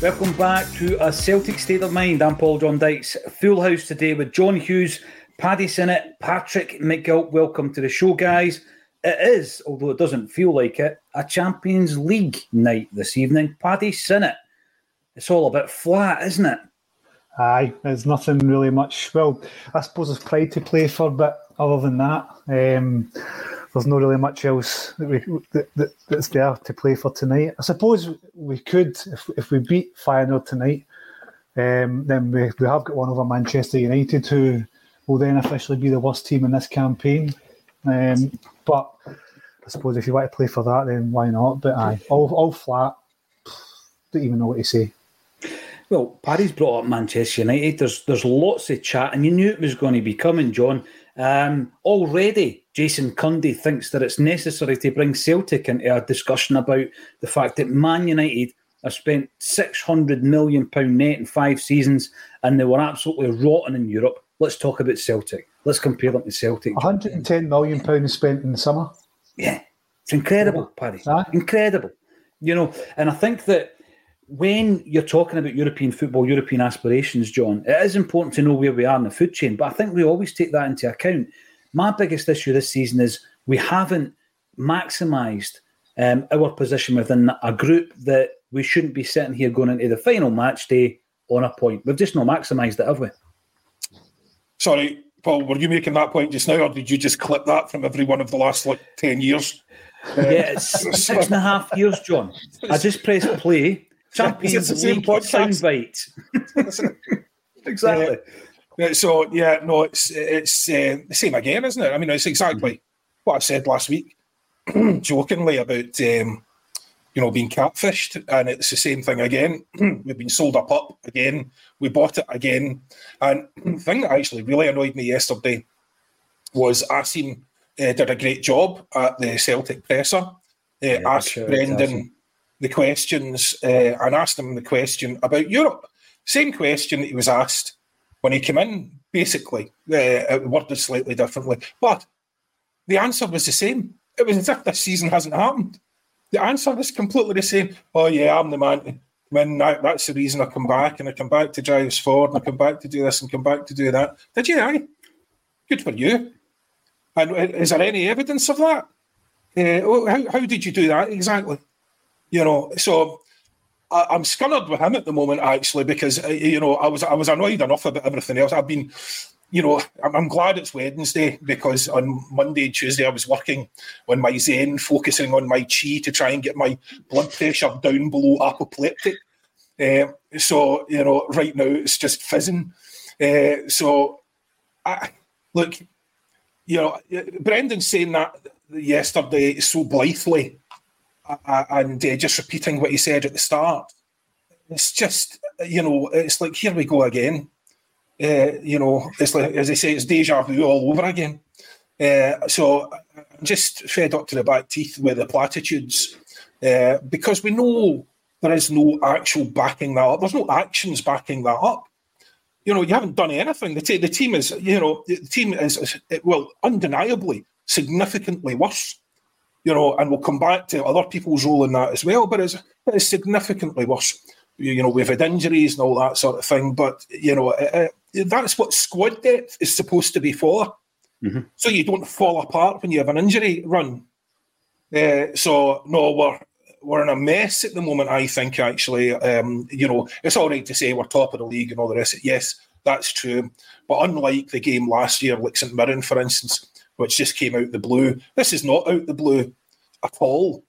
Welcome back to a Celtic State of Mind. I'm Paul John Dykes. Full house today with John Hughes, Paddy Sinnott, Patrick McGilp. Welcome to the show, guys. It is, although it doesn't feel like it, a Champions League night this evening. Paddy Sinnott. It's all a bit flat, isn't it? Aye, there's nothing really much. Well, I suppose there's pride to play for, but other than that, um, there's not really much else that we that, that, that's there to play for tonight. I suppose we could, if, if we beat Feyenoord tonight, um, then we, we have got one over Manchester United, who will then officially be the worst team in this campaign. Um, but I suppose if you want to play for that, then why not? But aye, all, all flat. Don't even know what to say. Well, Paddy's brought up Manchester United. There's there's lots of chat, and you knew it was going to be coming, John. Um, already, Jason Cundy thinks that it's necessary to bring Celtic into a discussion about the fact that Man United have spent £600 million net in five seasons and they were absolutely rotten in Europe. Let's talk about Celtic. Let's compare them to Celtic. £110 million spent in the summer. Yeah, it's incredible, Paddy. Incredible. You know, and I think that when you're talking about European football, European aspirations, John, it is important to know where we are in the food chain. But I think we always take that into account. My biggest issue this season is we haven't maximised um, our position within a group that we shouldn't be sitting here going into the final match day on a point. We've just not maximised it, have we? Sorry, Paul, were you making that point just now, or did you just clip that from every one of the last like 10 years? Yeah, it's six and a half years, John. I just pressed play Champions League soundbite. exactly. Uh, so yeah, no, it's it's uh, the same again, isn't it? I mean, it's exactly mm-hmm. what I said last week, jokingly about um, you know being catfished, and it's the same thing again. We've been sold up up again. We bought it again, and the thing that actually really annoyed me yesterday was Asim uh, did a great job at the Celtic presser. Uh, yeah, asked sure Brendan the questions uh, and asked him the question about Europe. Same question that he was asked when he came in, basically, uh, worded slightly differently. But the answer was the same. It was as if this season hasn't happened. The answer was completely the same. Oh, yeah, I'm the man when I, that's the reason I come back and I come back to drive us forward and I come back to do this and come back to do that. Did you? Aye. Good for you. And is there any evidence of that? Uh, how, how did you do that exactly? You know, so I, am scunnered with him at the moment actually because uh, you know I was I was annoyed enough about everything else. I've been, you know, I'm, I'm glad it's Wednesday because on Monday Tuesday I was working on my Zen, focusing on my chi to try and get my blood pressure down below apoplectic. Uh, so you know, right now it's just fizzing. Uh, so, I, look, you know, Brendan saying that yesterday so blithely and uh, just repeating what he said at the start. It's just, you know, it's like here we go again. Uh, you know, it's like as I say, it's deja vu all over again. Uh, so I'm just fed up to the back teeth with the platitudes uh, because we know there is no actual backing that up. There's no actions backing that up. You know, you haven't done anything. The, t- the team is, you know, the team is, well, undeniably significantly worse you know, and we'll come back to other people's role in that as well. But it's, it's significantly worse. You know, we've had injuries and all that sort of thing. But you know, it, it, that's what squad depth is supposed to be for. Mm-hmm. So you don't fall apart when you have an injury run. Uh, so no, we're we're in a mess at the moment. I think actually, um, you know, it's all right to say we're top of the league and all the rest. Yes, that's true. But unlike the game last year, like St Mirren, for instance, which just came out the blue, this is not out the blue at all.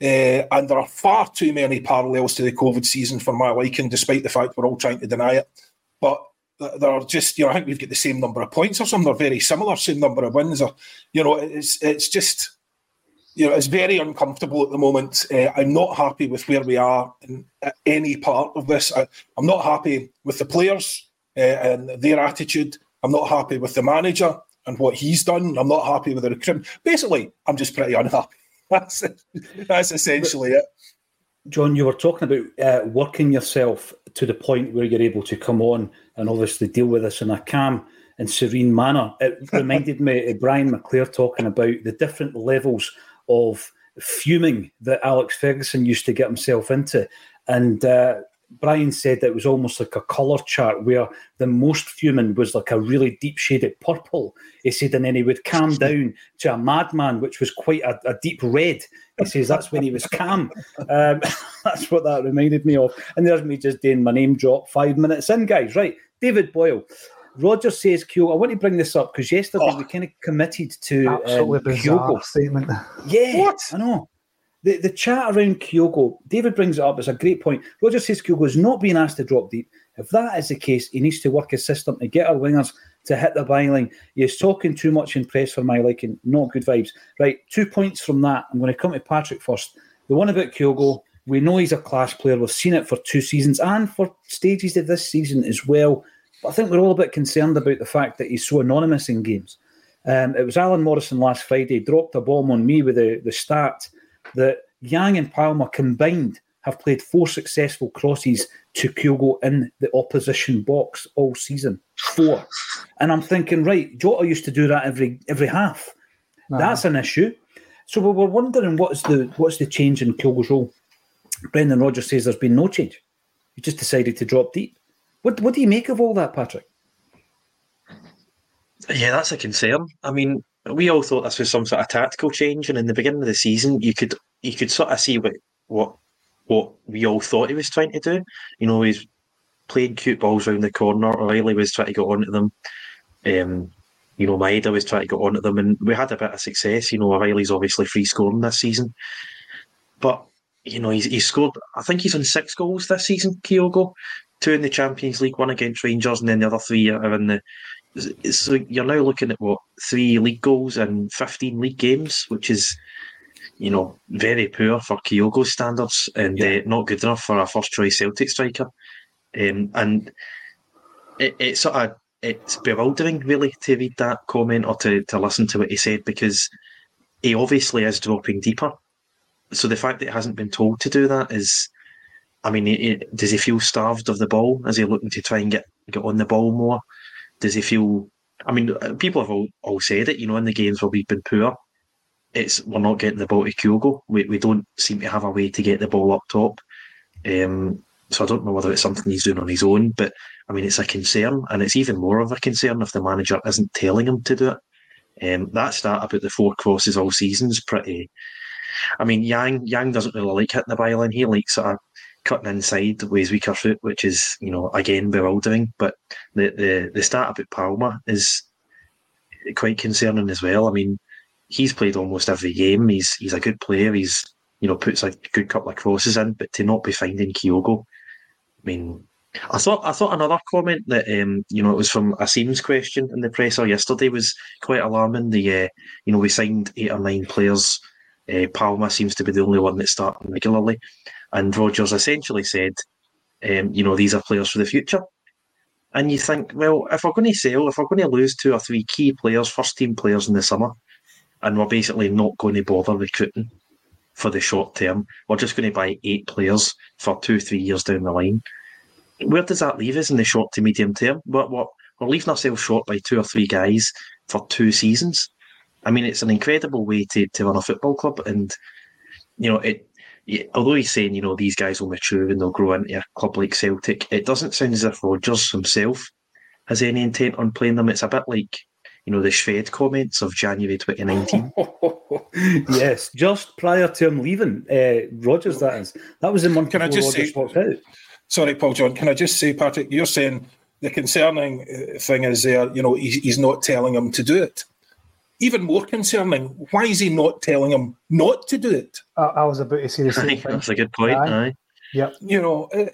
Uh, and there are far too many parallels to the COVID season for my liking, despite the fact we're all trying to deny it. But there are just, you know, I think we've got the same number of points or something. They're very similar, same number of wins. Or, you know, it's it's just, you know, it's very uncomfortable at the moment. Uh, I'm not happy with where we are in any part of this. I, am not happy with the players uh, and their attitude. I'm not happy with the manager and what he's done. I'm not happy with the recruitment. Basically, I'm just pretty unhappy. That's that's essentially it. John, you were talking about uh, working yourself to the point where you're able to come on and obviously deal with this in a calm and serene manner. It reminded me of Brian McClair talking about the different levels of fuming that Alex Ferguson used to get himself into. And uh, Brian said it was almost like a colour chart where the most fuming was like a really deep shaded purple. He said, and then he would calm down to a madman, which was quite a, a deep red. He says that's when he was calm. Um, that's what that reminded me of. And there's me just doing my name drop five minutes in, guys. Right, David Boyle. Roger says, Q. I want to bring this up because yesterday oh, we kind of committed to absolutely um, Kyogo. statement. Yeah, what? I know the, the chat around Kyogo, David brings it up. It's a great point. Rodgers says Kyogo is not being asked to drop deep. If that is the case, he needs to work his system to get our wingers to hit the byline. He is talking too much in press for my liking. Not good vibes. Right, two points from that. I'm going to come to Patrick first. The one about Kyogo, we know he's a class player. We've seen it for two seasons and for stages of this season as well. But I think we're all a bit concerned about the fact that he's so anonymous in games. Um, it was Alan Morrison last Friday dropped a bomb on me with the, the stat that Yang and Palma combined have played four successful crosses to Kyogo in the opposition box all season. Four. And I'm thinking, right, Jota used to do that every every half. Uh-huh. That's an issue. So we were wondering what's the what's the change in Kyogo's role. Brendan Rodgers says there's been no change. He just decided to drop deep. What what do you make of all that, Patrick? Yeah, that's a concern. I mean, we all thought this was some sort of tactical change, and in the beginning of the season, you could you could sort of see what what what we all thought he was trying to do. You know, he's playing cute balls around the corner. O'Riley was trying to get onto them. Um, you know, Maeda was trying to get onto them, and we had a bit of success. You know, O'Riley's obviously free scoring this season, but you know, he's, he's scored. I think he's on six goals this season. Kyogo, two in the Champions League, one against Rangers, and then the other three are in the so you're now looking at what three league goals and 15 league games, which is, you know, very poor for Kyogo standards and yeah. uh, not good enough for a first choice Celtic striker. Um, and it, it sort of it's bewildering, really, to read that comment or to, to listen to what he said because he obviously is dropping deeper. So the fact that he hasn't been told to do that is, I mean, he, he, does he feel starved of the ball? Is he looking to try and get, get on the ball more? Does he feel? I mean, people have all, all said it. You know, in the games where we've been poor, it's we're not getting the ball to Kyogo. We we don't seem to have a way to get the ball up top. Um, so I don't know whether it's something he's doing on his own, but I mean, it's a concern, and it's even more of a concern if the manager isn't telling him to do it. Um, that stat about the four crosses all season is pretty. I mean, Yang Yang doesn't really like hitting the byline. He likes of cutting inside with his weaker foot, which is, you know, again bewildering. But the the, the start about Palma is quite concerning as well. I mean, he's played almost every game. He's he's a good player. He's you know puts a good couple of crosses in, but to not be finding Kyogo, I mean. I thought I thought another comment that um, you know it was from a Asim's question in the presser yesterday was quite alarming. The uh, you know we signed eight or nine players. Uh, Palma seems to be the only one that's starting regularly. And Rodgers essentially said, um, you know, these are players for the future. And you think, well, if we're going to sell, if we're going to lose two or three key players, first team players in the summer, and we're basically not going to bother recruiting for the short term, we're just going to buy eight players for two, three years down the line. Where does that leave us in the short to medium term? We're, we're, we're leaving ourselves short by two or three guys for two seasons. I mean, it's an incredible way to, to run a football club. And, you know, it yeah, although he's saying, you know, these guys will mature and they'll grow into a club like Celtic, it doesn't sound as if Rodgers himself has any intent on playing them. It's a bit like, you know, the Shved comments of January 2019. yes, just prior to him leaving, uh, Rodgers, that is. That was the month can I just Rodgers say, Sorry, Paul John, can I just say, Patrick, you're saying the concerning uh, thing is there, you know, he's, he's not telling him to do it. Even more concerning, why is he not telling him not to do it? I, I was about to say the same thing. That's a good point. Aye. Aye. Yep. You know, uh,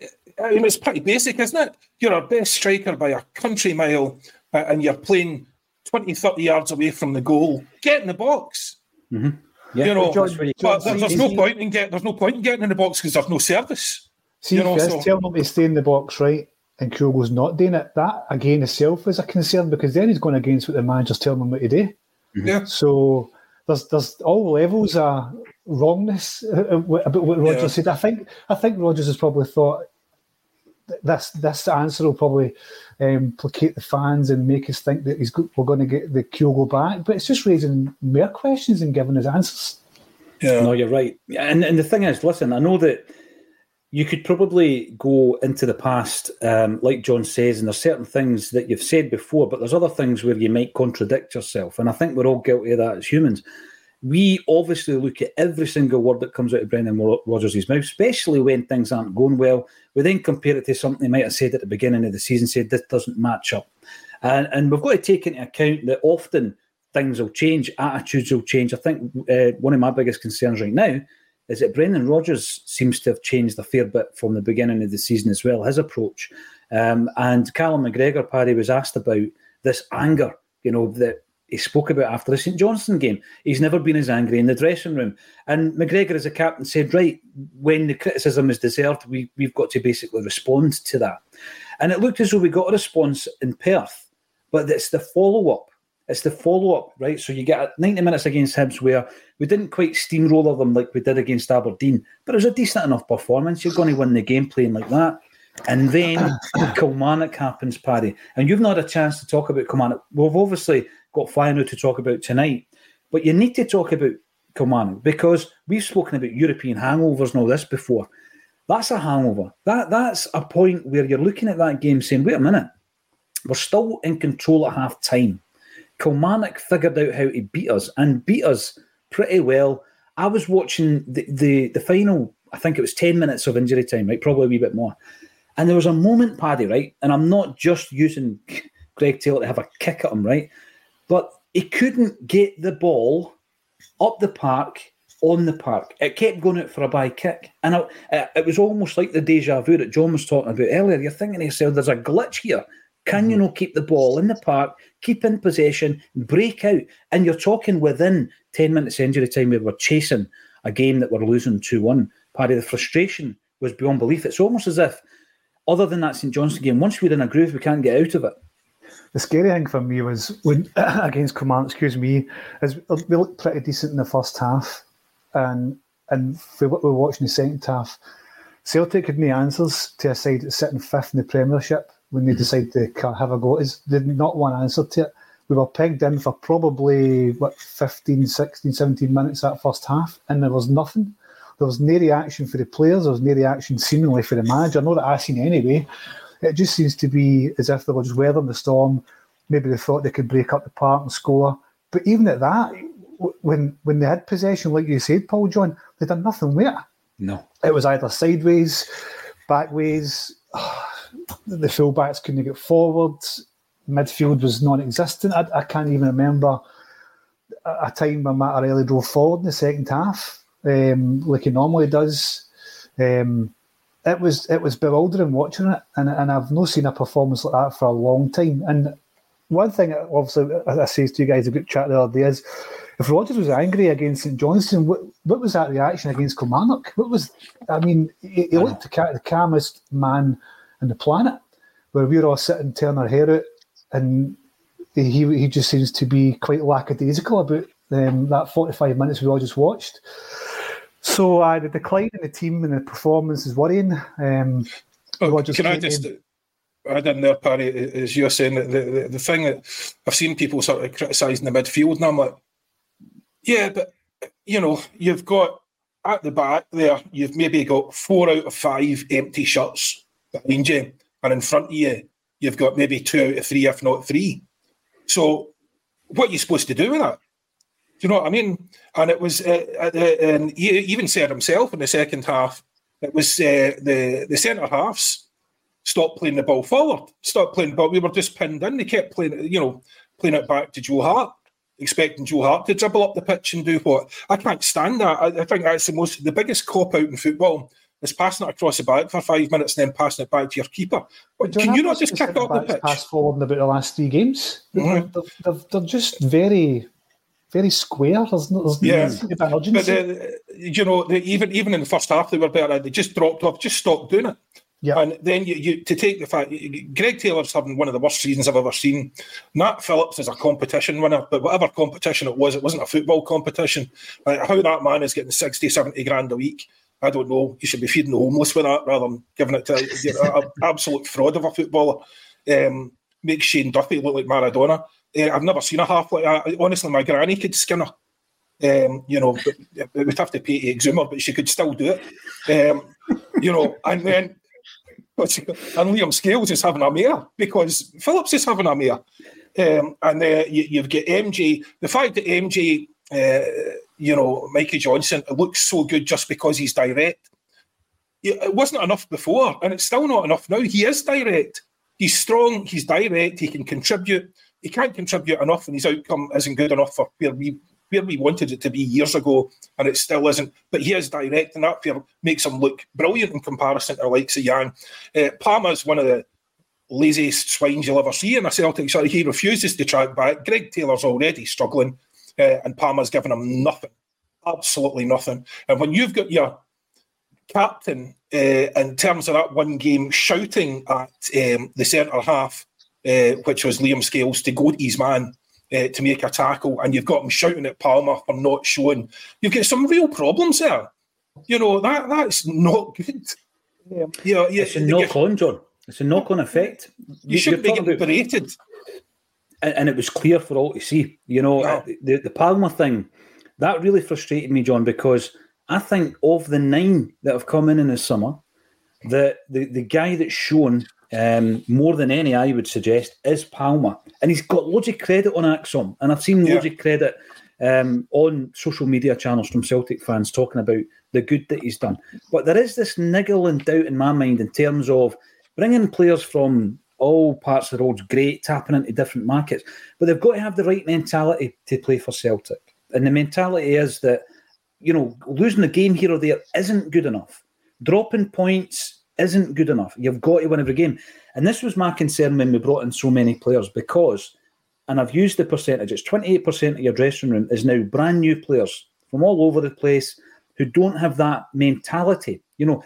I mean, it's pretty basic, isn't it? You're our best striker by a country mile, uh, and you're playing 20, 30 yards away from the goal. Get in the box. Mm-hmm. Yeah. You know, John, but there's, there's no point in get, there's no point in getting in the box because there's no service. See, you know, Chris, so, tell him to stay in the box, right? And Kyogo's not doing it. That again itself is a concern because then he's going against what the manager's telling him what to do. Mm-hmm. Yeah. So there's there's all levels of wrongness about what Rodgers yeah. said. I think I think Rodgers has probably thought this this answer will probably um, placate the fans and make us think that he's we're going to get the Kyogo back. But it's just raising more questions and giving us answers. Yeah. No, you're right. And and the thing is, listen, I know that you could probably go into the past, um, like John says, and there's certain things that you've said before, but there's other things where you might contradict yourself. And I think we're all guilty of that as humans we obviously look at every single word that comes out of Brendan Rodgers' mouth, especially when things aren't going well. We then compare it to something he might have said at the beginning of the season, said this doesn't match up. And, and we've got to take into account that often things will change, attitudes will change. I think uh, one of my biggest concerns right now is that Brendan Rodgers seems to have changed a fair bit from the beginning of the season as well, his approach. Um, and Callum McGregor, Paddy, was asked about this anger, you know, that he spoke about after the St Johnstone game. He's never been as angry in the dressing room. And McGregor, as a captain, said, right, when the criticism is deserved, we, we've got to basically respond to that. And it looked as though we got a response in Perth, but it's the follow up. It's the follow up, right? So you get 90 minutes against Hibs where we didn't quite steamroller them like we did against Aberdeen, but it was a decent enough performance. You're going to win the game playing like that. And then Kilmarnock happens, Paddy. And you've not had a chance to talk about Kilmarnock. We've obviously got Feyenoord to talk about tonight. But you need to talk about Kilmarnock because we've spoken about European hangovers and all this before. That's a hangover. That that's a point where you're looking at that game saying, wait a minute, we're still in control at half time. Kilmarnock figured out how to beat us and beat us pretty well. I was watching the, the, the final, I think it was 10 minutes of injury time, right? Probably a wee bit more. And there was a moment, Paddy, right? And I'm not just using Greg Taylor to have a kick at him, right? but he couldn't get the ball up the park on the park. It kept going out for a by kick. And it, it, was almost like the deja vu that John was talking about earlier. You're thinking to yourself, there's a glitch here. Can mm-hmm. you not keep the ball in the park, keep in possession, break out? And you're talking within 10 minutes injury time, we were chasing a game that we're losing 2 1. Paddy, the frustration was beyond belief. It's almost as if, other than that St Johnstone game, once we're in a groove, we can't get out of it the scary thing for me was when against Command, excuse me, is we looked pretty decent in the first half, and and for what we were watching the second half, Celtic had no answers to a side that's sitting fifth in the Premiership when they mm-hmm. decided to have a go. Is did not one answer to it. We were pegged in for probably what 15, 16, 17 minutes that first half, and there was nothing. There was no reaction for the players. There was no reaction seemingly for the manager. I know that I seen anyway. It just seems to be as if they were just weathering the storm. Maybe they thought they could break up the park and score. But even at that, when when they had possession, like you said, Paul John, they done nothing with it. No. It was either sideways, backways. the fullbacks couldn't get forward. Midfield was non existent. I, I, can't even remember a time when Matt O'Riley drove forward in the second half, um, like he normally does. Um, it was it was bewildering watching it, and and I've not seen a performance like that for a long time. And one thing, obviously, I say to you guys a good chat the other day is, if Rodgers was angry against St Johnstone, what, what was that reaction against Kilmarnock? What was, I mean, he, he looked the, the calmest man on the planet, where we were all sitting turning our hair out, and he he just seems to be quite lackadaisical about um, that forty five minutes we all just watched. So uh, the decline in the team and the performance is worrying. Um, oh, can I just add in there, Paddy, as you're saying, the, the, the thing that I've seen people sort of criticising the midfield, and I'm like, yeah, but, you know, you've got at the back there, you've maybe got four out of five empty shots behind you, and in front of you, you've got maybe two out of three, if not three. So what are you supposed to do with that? Do you know what I mean? And it was, uh, uh, and he even said himself in the second half, it was uh, the the centre halves stopped playing the ball forward, stopped playing. But we were just pinned in. They kept playing, you know, playing it back to Joe Hart, expecting Joe Hart to dribble up the pitch and do what. I can't stand that. I, I think that's the most, the biggest cop out in football is passing it across the back for five minutes and then passing it back to your keeper. But can you not just kick up the pitch? Pass forward in about the last three games. Mm-hmm. They're, they're, they're, just very, very square. There's, there's yeah. no But uh, you know, even even in the first half, they were better. They just dropped off, just stopped doing it. Yeah. And then you, you to take the fact Greg Taylor's having one of the worst seasons I've ever seen. Nat Phillips is a competition winner, but whatever competition it was, it wasn't a football competition. Like how that man is getting 60, 70 grand a week I don't know. You should be feeding the homeless with that rather than giving it to an absolute fraud of a footballer. Um, makes Shane Duffy look like Maradona. Uh, I've never seen a half like that. Honestly, my granny could skin her. Um, you know, we'd have to pay to exhume but she could still do it. Um, you know, and then and Liam Scales is having a mare because Phillips is having a mare. Um, and uh, you, have got MJ. The fact that MJ uh, you know, Mikey Johnston it looks so good just because he's direct. It wasn't enough before, and it's still not enough now. He is direct. He's strong. He's direct. He can contribute. He can't contribute enough, and his outcome isn't good enough for where we where we wanted it to be years ago, and it still isn't. But he is direct, and that makes him look brilliant in comparison to the likes of Yang. Uh, Palma's one of the laziest swines you'll ever see in a Celtic side. He refuses to track back. Greg Taylor's already struggling uh, and Palma's given him nothing, absolutely nothing. And when you've got your captain uh, in terms of that one game shouting at um, the centre half, uh, which was Liam Scales, to go to his man uh, to make a tackle, and you've got him shouting at Palma for not showing, you've got some real problems there. You know that that's not good. Yeah, yeah, yeah it's a knock on, John. It's a knock on effect. You, you shouldn't be getting berated and, it was clear for all to see. You know, yeah. the the Palma thing that really frustrated me, John, because I think of the nine that have come in in the summer, the the, the guy that's shown um, more than any, I would suggest, is Palma, and he's got loads of credit on ACSOM, and I've seen yeah. loads of credit um, on social media channels from Celtic fans talking about the good that he's done. But there is this niggle and doubt in my mind in terms of bringing players from all parts of the road's great, tapping into different markets. But they've got to have the right mentality to play for Celtic. And the mentality is that, you know, losing a game here or there isn't good enough. Dropping points isn't good enough. You've got to win every game. And this was my concern when we brought in so many players because, and I've used the percentage, it's 28% of your dressing room is now brand new players from all over the place who don't have that mentality. You know,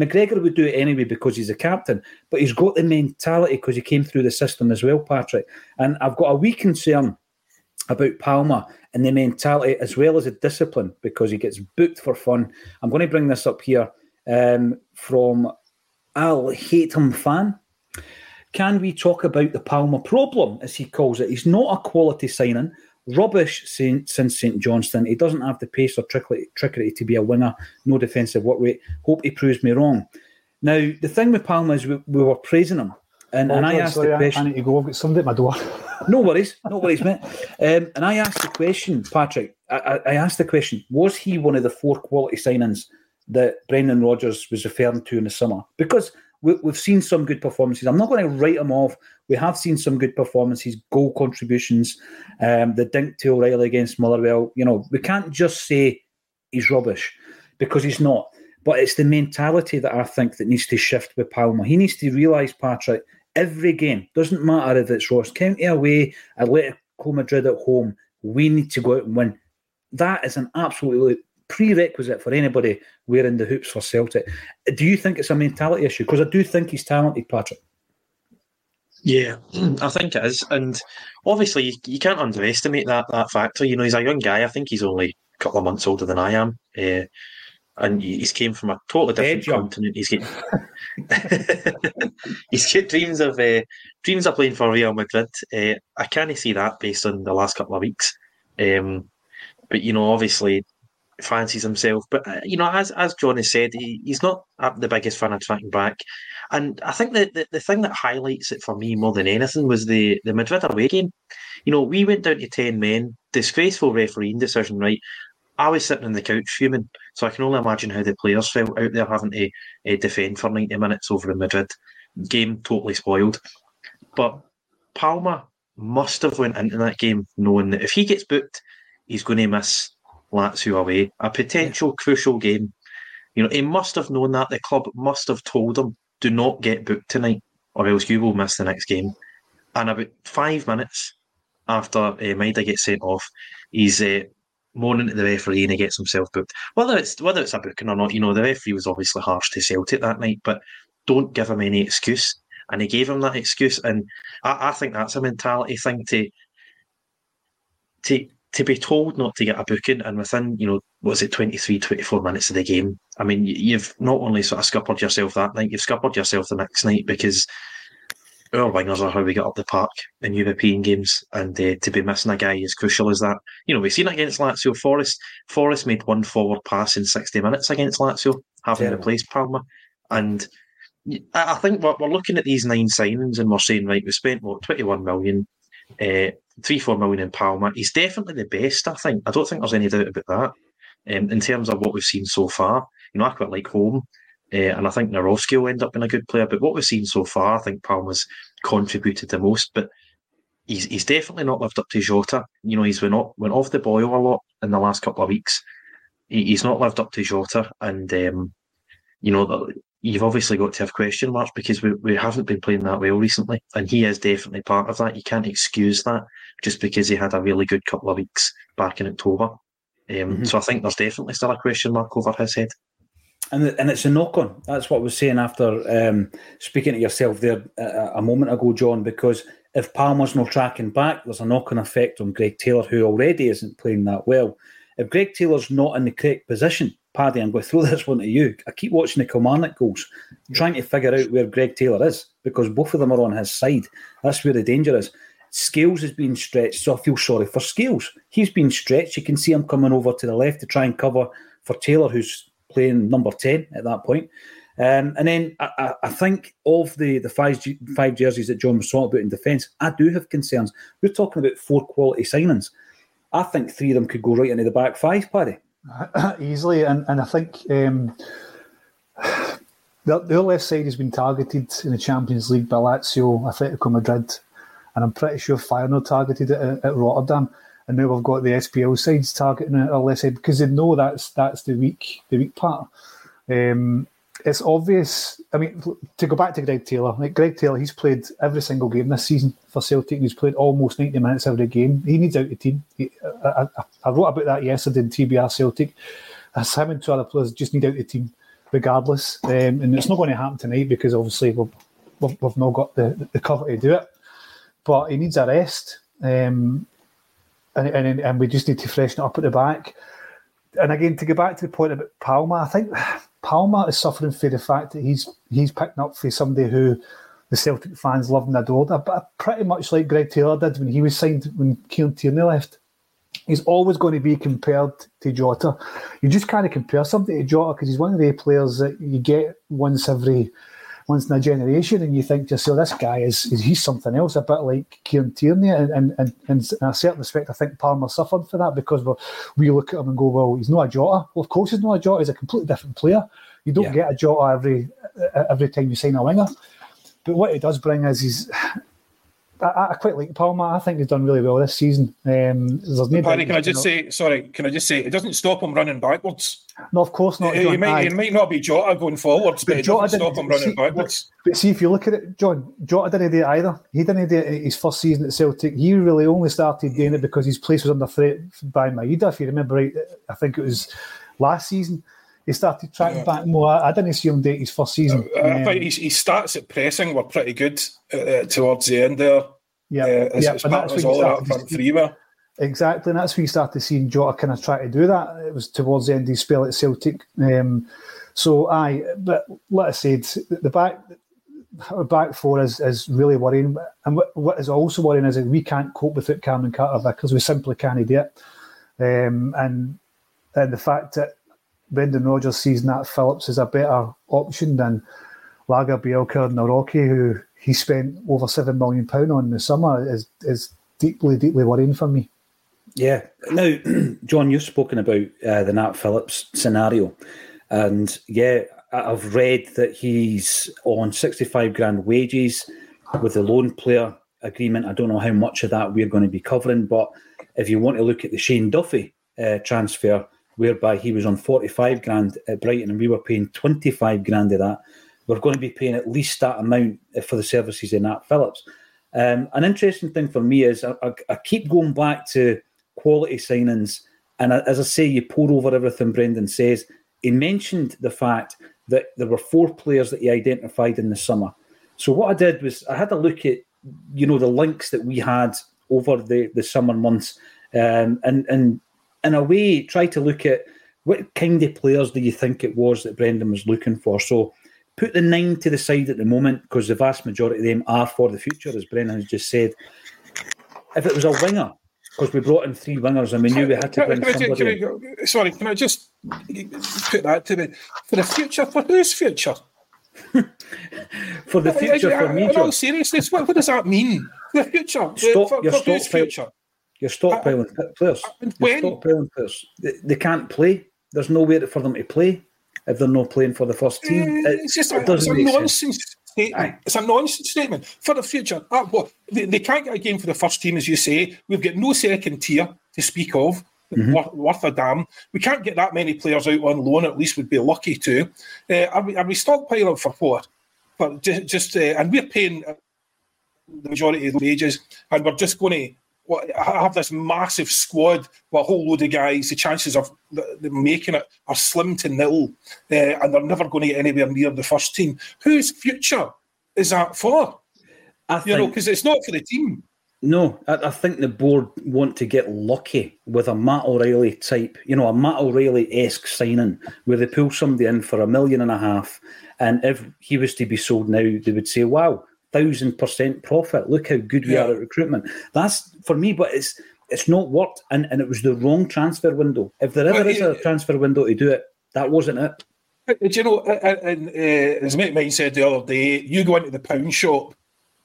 McGregor would do it anyway because he's a captain, but he's got the mentality because he came through the system as well, Patrick. And I've got a wee concern about Palma and the mentality as well as the discipline because he gets booked for fun. I'm going to bring this up here um, from Al Him fan. Can we talk about the Palma problem, as he calls it? He's not a quality signing rubbish since St Johnstone. He doesn't have the pace or trickery, trickery to be a winger, no defensive work rate. Hope he proves me wrong. Now, the thing with Palma is we, we were praising him. And, oh, and I asked sorry, the question. I need to go. I've got somebody at my door. no worries. No worries, mate. Um, and I asked the question, Patrick, I, I asked the question was he one of the four quality signings that Brendan Rodgers was referring to in the summer? Because we, have seen some good performances. I'm not going to write them off. We have seen some good performances, goal contributions, um, the dink to O'Riley against Motherwell. You know, we can't just say he's rubbish because he's not. But it's the mentality that I think that needs to shift with Palma. He needs to realise, Patrick, every game doesn't matter if it's Ross County away, Atletico Madrid at home. We need to go out and win. That is an absolutely prerequisite for anybody wearing the hoops for Celtic. Do you think it's a mentality issue? Because I do think he's talented, Patrick. Yeah, I think it is, and obviously you, you, can't underestimate that that factor. You know, he's a young guy. I think he's only a couple of months older than I am, uh, and he's came from a totally different continent. He's getting he's got dreams of uh, dreams of playing for Real Madrid. Uh, I can't see that based on the last couple of weeks. Um, but you know, obviously fancies himself. But uh, you know, as as John has said, he, he's not the biggest fan of tracking back. And I think that the, the thing that highlights it for me more than anything was the the Madrid away game. You know, we went down to ten men, disgraceful refereeing decision, right? I was sitting on the couch fuming, so I can only imagine how the players felt out there having to uh, defend for ninety minutes over in Madrid. game totally spoiled. But Palma must have went into that game knowing that if he gets booked, he's going to miss Lazio away, a potential crucial game. You know, he must have known that. The club must have told him, do not get booked tonight, or else you will miss the next game. And about five minutes after uh, Maeda gets sent off, he's uh, moaning at the referee and he gets himself booked. Whether it's whether it's a booking or not, you know, the referee was obviously harsh to Celtic that night, but don't give him any excuse. And he gave him that excuse, and I, I think that's a mentality thing to to to be told not to get a booking and within, you know, was it 23, 24 minutes of the game? I mean, you've not only sort of scuppered yourself that night, you've scuppered yourself the next night because our wingers are how we get up the park in European games, and uh, to be missing a guy as crucial as that, you know, we've seen it against Lazio. Forrest Forrest made one forward pass in sixty minutes against Lazio, having Terrible. replaced Palma, and I think we're, we're looking at these nine signings and we're saying, right, we spent what twenty one million, uh, three four million in Palma. He's definitely the best. I think. I don't think there's any doubt about that. Um, in terms of what we've seen so far, you know, I quite like Holm. Uh, and I think Nawrocki will end up being a good player. But what we've seen so far, I think Palma's contributed the most. But he's he's definitely not lived up to Jota. You know, he's went off, went off the boil a lot in the last couple of weeks. He, he's not lived up to Jota, and um, you know you've obviously got to have question marks because we, we haven't been playing that well recently, and he is definitely part of that. You can't excuse that just because he had a really good couple of weeks back in October. Um, mm-hmm. So I think there's definitely still a question mark over his head and and it's a knock on. That's what I was saying after um, speaking to yourself there a, a, moment ago, John. Because if Palma's not tracking back, there's a knock on effect on Greg Taylor, who already isn't playing that well. If Greg Taylor's not in the correct position, Paddy, I'm going to throw this one to you. I keep watching the Kilmarnock goals, trying to figure out where Greg Taylor is because both of them are on his side. That's where the danger is. Scales is being stretched, so I feel sorry for Scales. He's been stretched. You can see him coming over to the left to try and cover for Taylor, who's playing number 10 at that point. Um, and then I, I, think of the, the five, five jerseys that John was talking about in defence, I do have concerns. We're talking about four quality signings. I think three of them could go right into the back five, Paddy. Easily. And, and I think um, the, the left side has been targeted in the Champions League by Lazio, Atletico Madrid, and I'm pretty sure Feyenoord targeted it at, at Rotterdam and now we've got the SPL sides targeting it left side because they know that's that's the weak the weak part. Um, it's obvious. I mean, to go back to Greg Taylor, like Greg Taylor, he's played every single game this season for Celtic. He's played almost ninety minutes every game. He needs out the team. He, I, I, I, wrote about that yesterday in TBR Celtic. As him and two other players just need out the team, regardless. Um, and it's not going to happen tonight because obviously we've, we've, we've not got the, the cover to do it. But he needs a rest. Um, and, and and we just need to freshen it up at the back. And again, to go back to the point about Palma, I think Palma is suffering for the fact that he's he's picking up for somebody who the Celtic fans love and adored, but pretty much like Greg Taylor did when he was signed when Kieran Tierney left. He's always going to be compared to Jota. You just kind of compare somebody to Jota because he's one of the players that you get once every once in a generation, and you think to yourself, this guy is, is he's something else, a bit like Kieran Tierney, and, and, and, and in a certain respect, I think Palma suffered for that because we we look at him and go, well, he's not a Jota. Well, of course he's not a Jota. He's a completely different player. You don't yeah. get a Jota every every time you sign a winger. But what he does bring is he's I, I, quite like Palma. I think he's done really well this season. Um, no Paddy, can I just say, sorry, can I just say, it doesn't stop him running backwards. No, of course not. He, might, might not be Jota going forwards, but, but it Jota doesn't stop him running see, backwards. But, but, see, if you look at it, John, Jota didn't do it either. He didn't do it his first season at Celtic. He really only started doing it because his place was under threat by Maeda. If you remember right, I think it was last season he started tracking yeah. back more. I, didn't see him date his first season. Uh, I um, think his, his stats at pressing were pretty good uh, uh towards the end there. Yeah, uh, yeah, and that's all that front three were. Exactly, and that's when you started seeing Jota kind of try to do that. It was towards the end of his spell at Celtic. Um, so, aye, but like I said, the back our back four is, is really worrying. And what, what is also worrying is that we can't cope with it, Cameron Carter, because we simply can't do it. Um, and and the fact that Brendan Rodgers sees Nat Phillips as a better option than Lagerbielke and Nawrocki, who he spent over seven million pound on in the summer, is is deeply, deeply worrying for me. Yeah. Now, John, you've spoken about uh, the Nat Phillips scenario, and yeah, I've read that he's on 65 grand wages with the loan player agreement. I don't know how much of that we're going to be covering, but if you want to look at the Shane Duffy uh, transfer, whereby he was on 45 grand at Brighton and we were paying 25 grand of that, we're going to be paying at least that amount for the services in Nat Phillips. Um, an interesting thing for me is I, I, I, keep going back to quality signings, and as I say, you pour over everything Brendan says. He mentioned the fact that there were four players that he identified in the summer. So what I did was I had a look at you know the links that we had over the, the summer months, um, and and in a way try to look at what kind of players do you think it was that Brendan was looking for. So put the nine to the side at the moment because the vast majority of them are for the future, as Brendan has just said. If it was a winger, because we brought in three wingers and we knew we had to bring can somebody. Can I, sorry, can I just put that to me for the future? For whose future? for the future, for me. In all seriousness, what, what does that mean? The future. Stop, for, your for whose future? You're stockpiling uh, players. You're stockpiling players. They, they can't play. There's nowhere for them to play if they're not playing for the first team. Uh, it's just it it's a nonsense statement. It's a nonsense statement for the future. Uh, what, they, they, can't get a game for the first team, as you say. We've got no second tier to speak of. Mm-hmm. Worth, worth, a damn. We can't get that many players out on loan. At least we'd be lucky to. Uh, are, we, are we stockpiling for what? For just, just uh, and we're paying the majority of the wages, and we're just going to what, I have this massive squad with a whole load of guys, the chances of making it are slim to nil, uh, and they're never going to get anywhere near the first team. Whose future is that for? I you think, know, because it's not for the team. No, I, I, think the board want to get lucky with a Matt O'Riley type, you know, a Matt O'Riley esque signing where they pull somebody in for a million and a half, and if he was to be sold now, they would say, "Wow, thousand percent profit. Look how good we yeah. are at recruitment. That's for me, but it's it's not worked, and, and it was the wrong transfer window. If there ever is a transfer window to do it, that wasn't it. Do you know, and, uh, as mate mine said the other day, you go into the pound shop,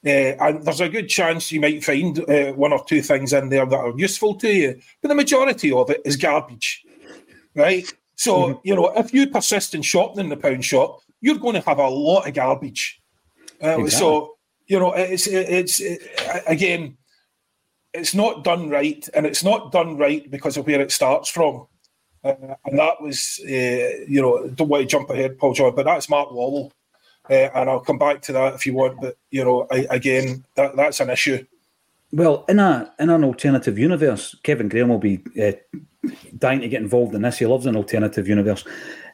uh, and there's a good chance you might find uh, one or two things in there that are useful to you, but the majority of it is garbage, right? So mm-hmm. you know, if you persist in shopping in the pound shop, you're going to have a lot of garbage. Uh, exactly. So you know, it's it's it, again, it's not done right, and it's not done right because of where it starts from. Uh, and that was, uh, you know, don't want to jump ahead, Paul John, but that's Mark Lawwell, uh, and I'll come back to that if you want. But you know, I, again, that that's an issue. Well, in a in an alternative universe, Kevin Graham will be uh, dying to get involved in this. He loves an alternative universe.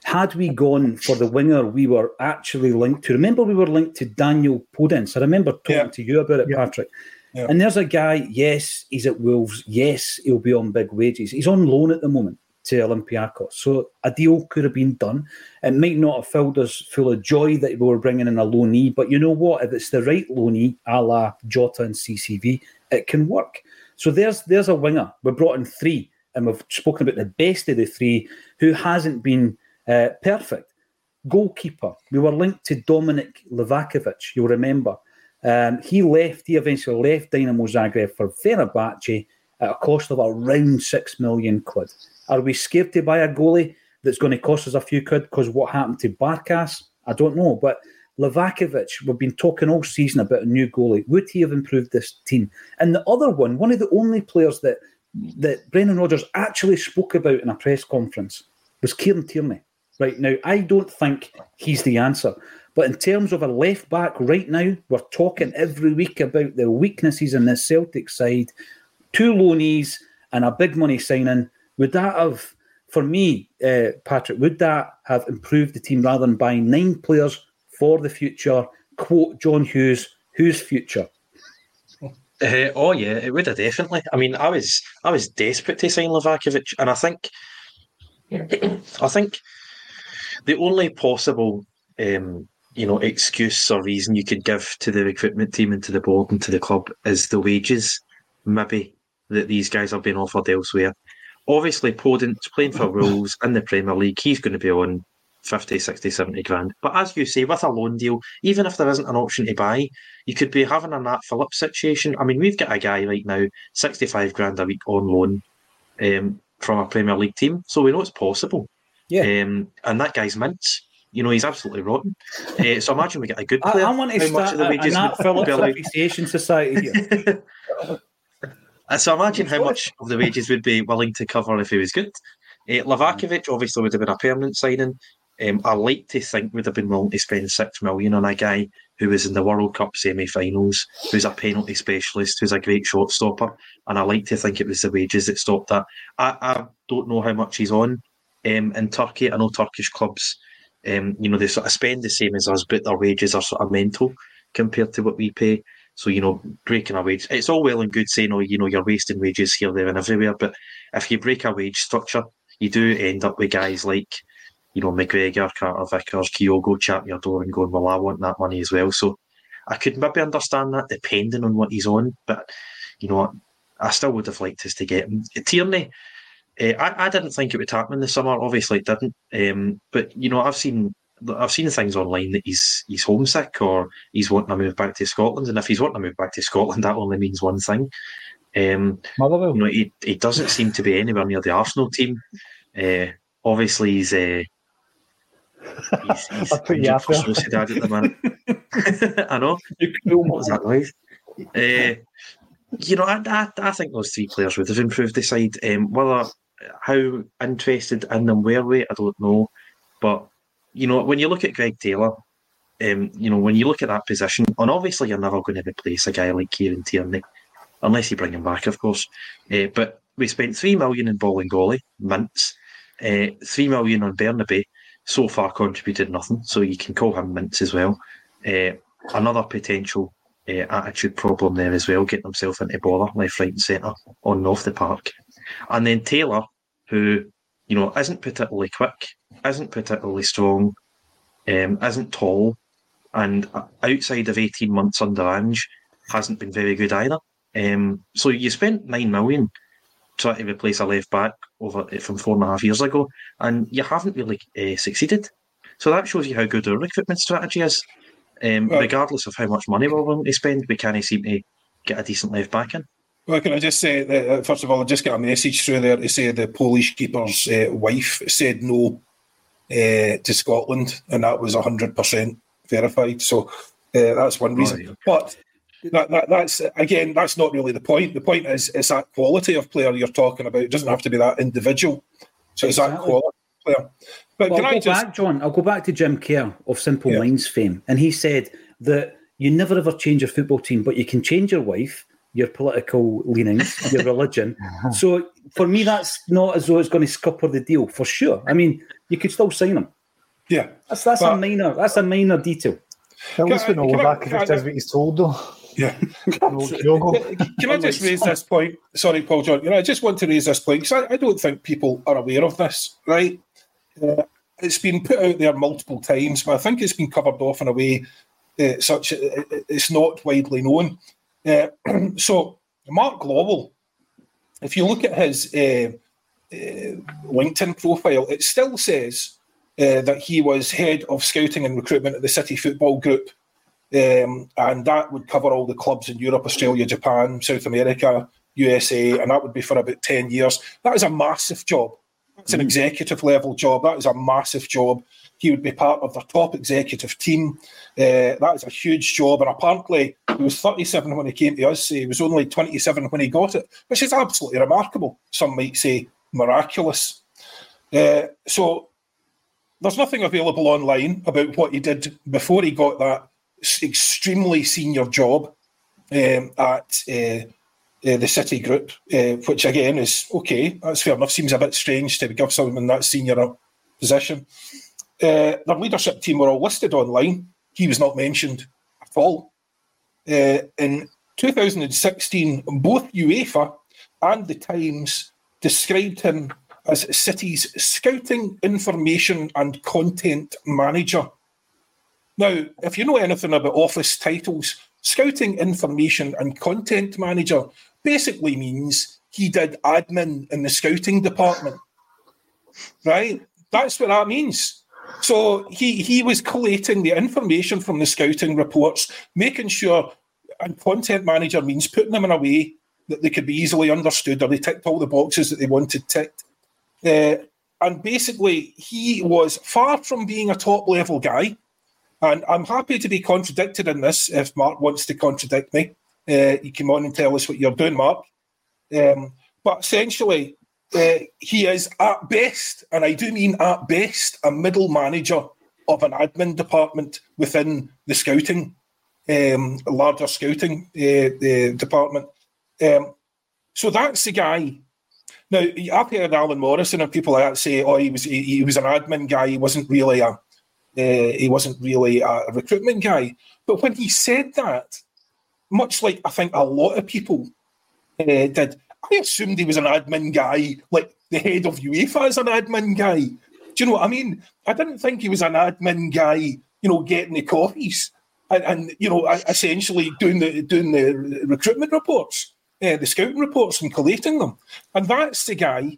Had we gone for the winger we were actually linked to, remember we were linked to Daniel Podence. I remember talking yeah. to you about it, yeah. Patrick. Yeah. And there's a guy, yes, he's at Wolves. Yes, he'll be on big wages. He's on loan at the moment to Olympiacos. So a deal could have been done. It might not have filled us full of joy that we were bringing in a loanee, but you know what? If it's the right loanee, a la Jota and CCV, it can work. So there's there's a winger. We brought in three, and we've spoken about the best of the three who hasn't been uh, perfect. Goalkeeper. We were linked to Dominic Livakovic, you'll remember. Um, he left, he eventually left Dynamo Zagreb for Fenerbahce at a cost of around six million quid. Are we scared to buy a goalie that's going to cost us a few quid because what happened to Barkas? I don't know. But Livakovic, we've been talking all season about a new goalie. Would he have improved this team? And the other one, one of the only players that that Brendan Rodgers actually spoke about in a press conference was Kieran Tierney. Right now, I don't think he's the answer. But in terms of a left back right now, we're talking every week about the weaknesses in the Celtic side. Two loanees and a big money signing. Would that have, for me, uh, Patrick, would that have improved the team rather than buying nine players for the future? Quote John Hughes, whose future? Uh, oh yeah, it would have definitely. I mean, I was I was desperate to sign Livakovic, and I think I think the only possible, um, you know, excuse or reason you could give to the recruitment team and to the board and to the club is the wages, maybe that these guys are being offered elsewhere. Obviously, Podence playing for Wolves in the Premier League, he's going to be on 50, 60, 70 grand. But as you say, with a loan deal, even if there isn't an option to buy, you could be having a Nat Phillips situation. I mean, we've got a guy right now, 65 grand a week on loan um, from a Premier League team. So we know it's possible. Yeah. Um, and that guy's mints. you know, he's absolutely rotten. Uh, so imagine we get a good player. I, I want to How start a, a Nat Phillips Appreciation Society here. so imagine how much of the wages would be willing to cover if he was good. Uh, Livakovic obviously would have been a permanent signing. Um, I like to think would have been willing to spend six million on a guy who was in the World Cup semi-finals, who's a penalty specialist, who's a great shot stopper, and I like to think it was the wages that stopped that. I, I don't know how much he's on um, in Turkey. I know Turkish clubs, um, you know, they sort of spend the same as us, but their wages are sort of mental compared to what we pay. So you know, breaking a wage, it's all well and good saying, "Oh, you know, you're wasting wages here, there, and everywhere." But if you break a wage structure, you do end up with guys like you know, McGregor, Carter Vickers, Kyogo chap your door and going, well, I want that money as well. So I could maybe understand that depending on what he's on, but you know, I still would have liked us to get him. Tierney, uh, I, I didn't think it would happen this summer. Obviously, it didn't. Um, but you know, I've seen I've seen things online that he's he's homesick or he's wanting to move back to Scotland. And if he's wanting to move back to Scotland, that only means one thing. Um, Motherwell. You know, he, he doesn't seem to be anywhere near the Arsenal team. Uh, obviously, he's uh, He's, he's I'll put you after. Sociedad at the minute. I know. What was that noise? Uh, you know, I, I, I, think those three players would have improved the side. Um, whether how interested in them were we, I don't know. But you know, when you look at Greg Taylor, um, you know, when you look at that position, and obviously you're never going to replace a guy like Kieran Tierney, unless you bring him back, of course. Uh, but we spent three million in Bolingoli, mints, uh, three million on Bernabei, so far contributed nothing. So you can call him mints as well. Uh, another potential attitude problem there as well, getting himself into bother left, right, and centre on and off the park. And then Taylor, who you know isn't particularly quick, isn't particularly strong, um, isn't tall, and outside of eighteen months under Ange, hasn't been very good either. Um, so you spent nine million trying to replace a left back over eh, from four and a half years ago, and you haven't really uh, succeeded. So that shows you how good our recruitment strategy is. Um, well, regardless of how much money we're willing to spend, we can't seem to get a decent left back in. Well, can I just say that, uh, first of all, I just got a message through there to say the Polish keeper's uh, wife said no uh, to Scotland, and that was 100% verified. So uh, that's one reason. Oh, okay. But that, that, that's again, that's not really the point. The point is it's that quality of player you're talking about. It doesn't have to be that individual. So it's that quality player. But well, I'll go just... back, John. I'll go back to Jim Kerr of Simple yeah. Minds fame, and he said that you never ever change your football team, but you can change your wife, your political leanings, your religion. so for me, that's not as though it's going to scupper the deal for sure. I mean, you could still sign him. Yeah, that's that's but, a minor that's a minor detail. At least we know back if it does what he's told, though. Yeah. Can I just raise this point? Sorry, Paul John. You know, I just want to raise this point because I, I, don't think people are aware of this, right? Uh, it's been put out there multiple times, but I think it's been covered off in a way uh, such uh, it's not widely known. Uh, so, Mark Lawwell, if you look at his uh, uh, LinkedIn profile, it still says that he was head of scouting and recruitment at the City Football Group um, and that would cover all the clubs in Europe, Australia, Japan, South America, USA, and that would be for about 10 years. That is a massive job. It's an mm. executive level job. That is a massive job. He would be part of the top executive team. Uh, that is a huge job. And apparently, he was 37 when he came to us. He was only 27 when he got it, which is absolutely remarkable. Some might say miraculous. Uh, so there's nothing available online about what he did before he got that extremely senior job um, at uh, uh, the City Group, uh, which again is okay. That's fair enough. Seems a bit strange to give someone that senior position. Uh, their leadership team were all listed online. He was not mentioned at all. Uh, in 2016, both UEFA and the Times described him as City's scouting, information, and content manager. Now, if you know anything about office titles, scouting information and content manager basically means he did admin in the scouting department. Right? That's what that means. So he he was collating the information from the scouting reports, making sure and content manager means putting them in a way that they could be easily understood or they ticked all the boxes that they wanted ticked. Uh, and basically, he was far from being a top level guy. And I'm happy to be contradicted in this if Mark wants to contradict me. Uh, you come on and tell us what you're doing, Mark. Um, but essentially, uh, he is at best, and I do mean at best, a middle manager of an admin department within the scouting, um, larger scouting uh, department. Um, so that's the guy. Now I've heard Alan Morrison and people like that say, "Oh, he was he, he was an admin guy. He wasn't really a uh, he wasn't really a recruitment guy." But when he said that, much like I think a lot of people uh, did, I assumed he was an admin guy, like the head of UEFA is an admin guy. Do you know what I mean? I didn't think he was an admin guy, you know, getting the coffees and, and you know, essentially doing the doing the recruitment reports, uh, the scouting reports, and collating them. And that's the guy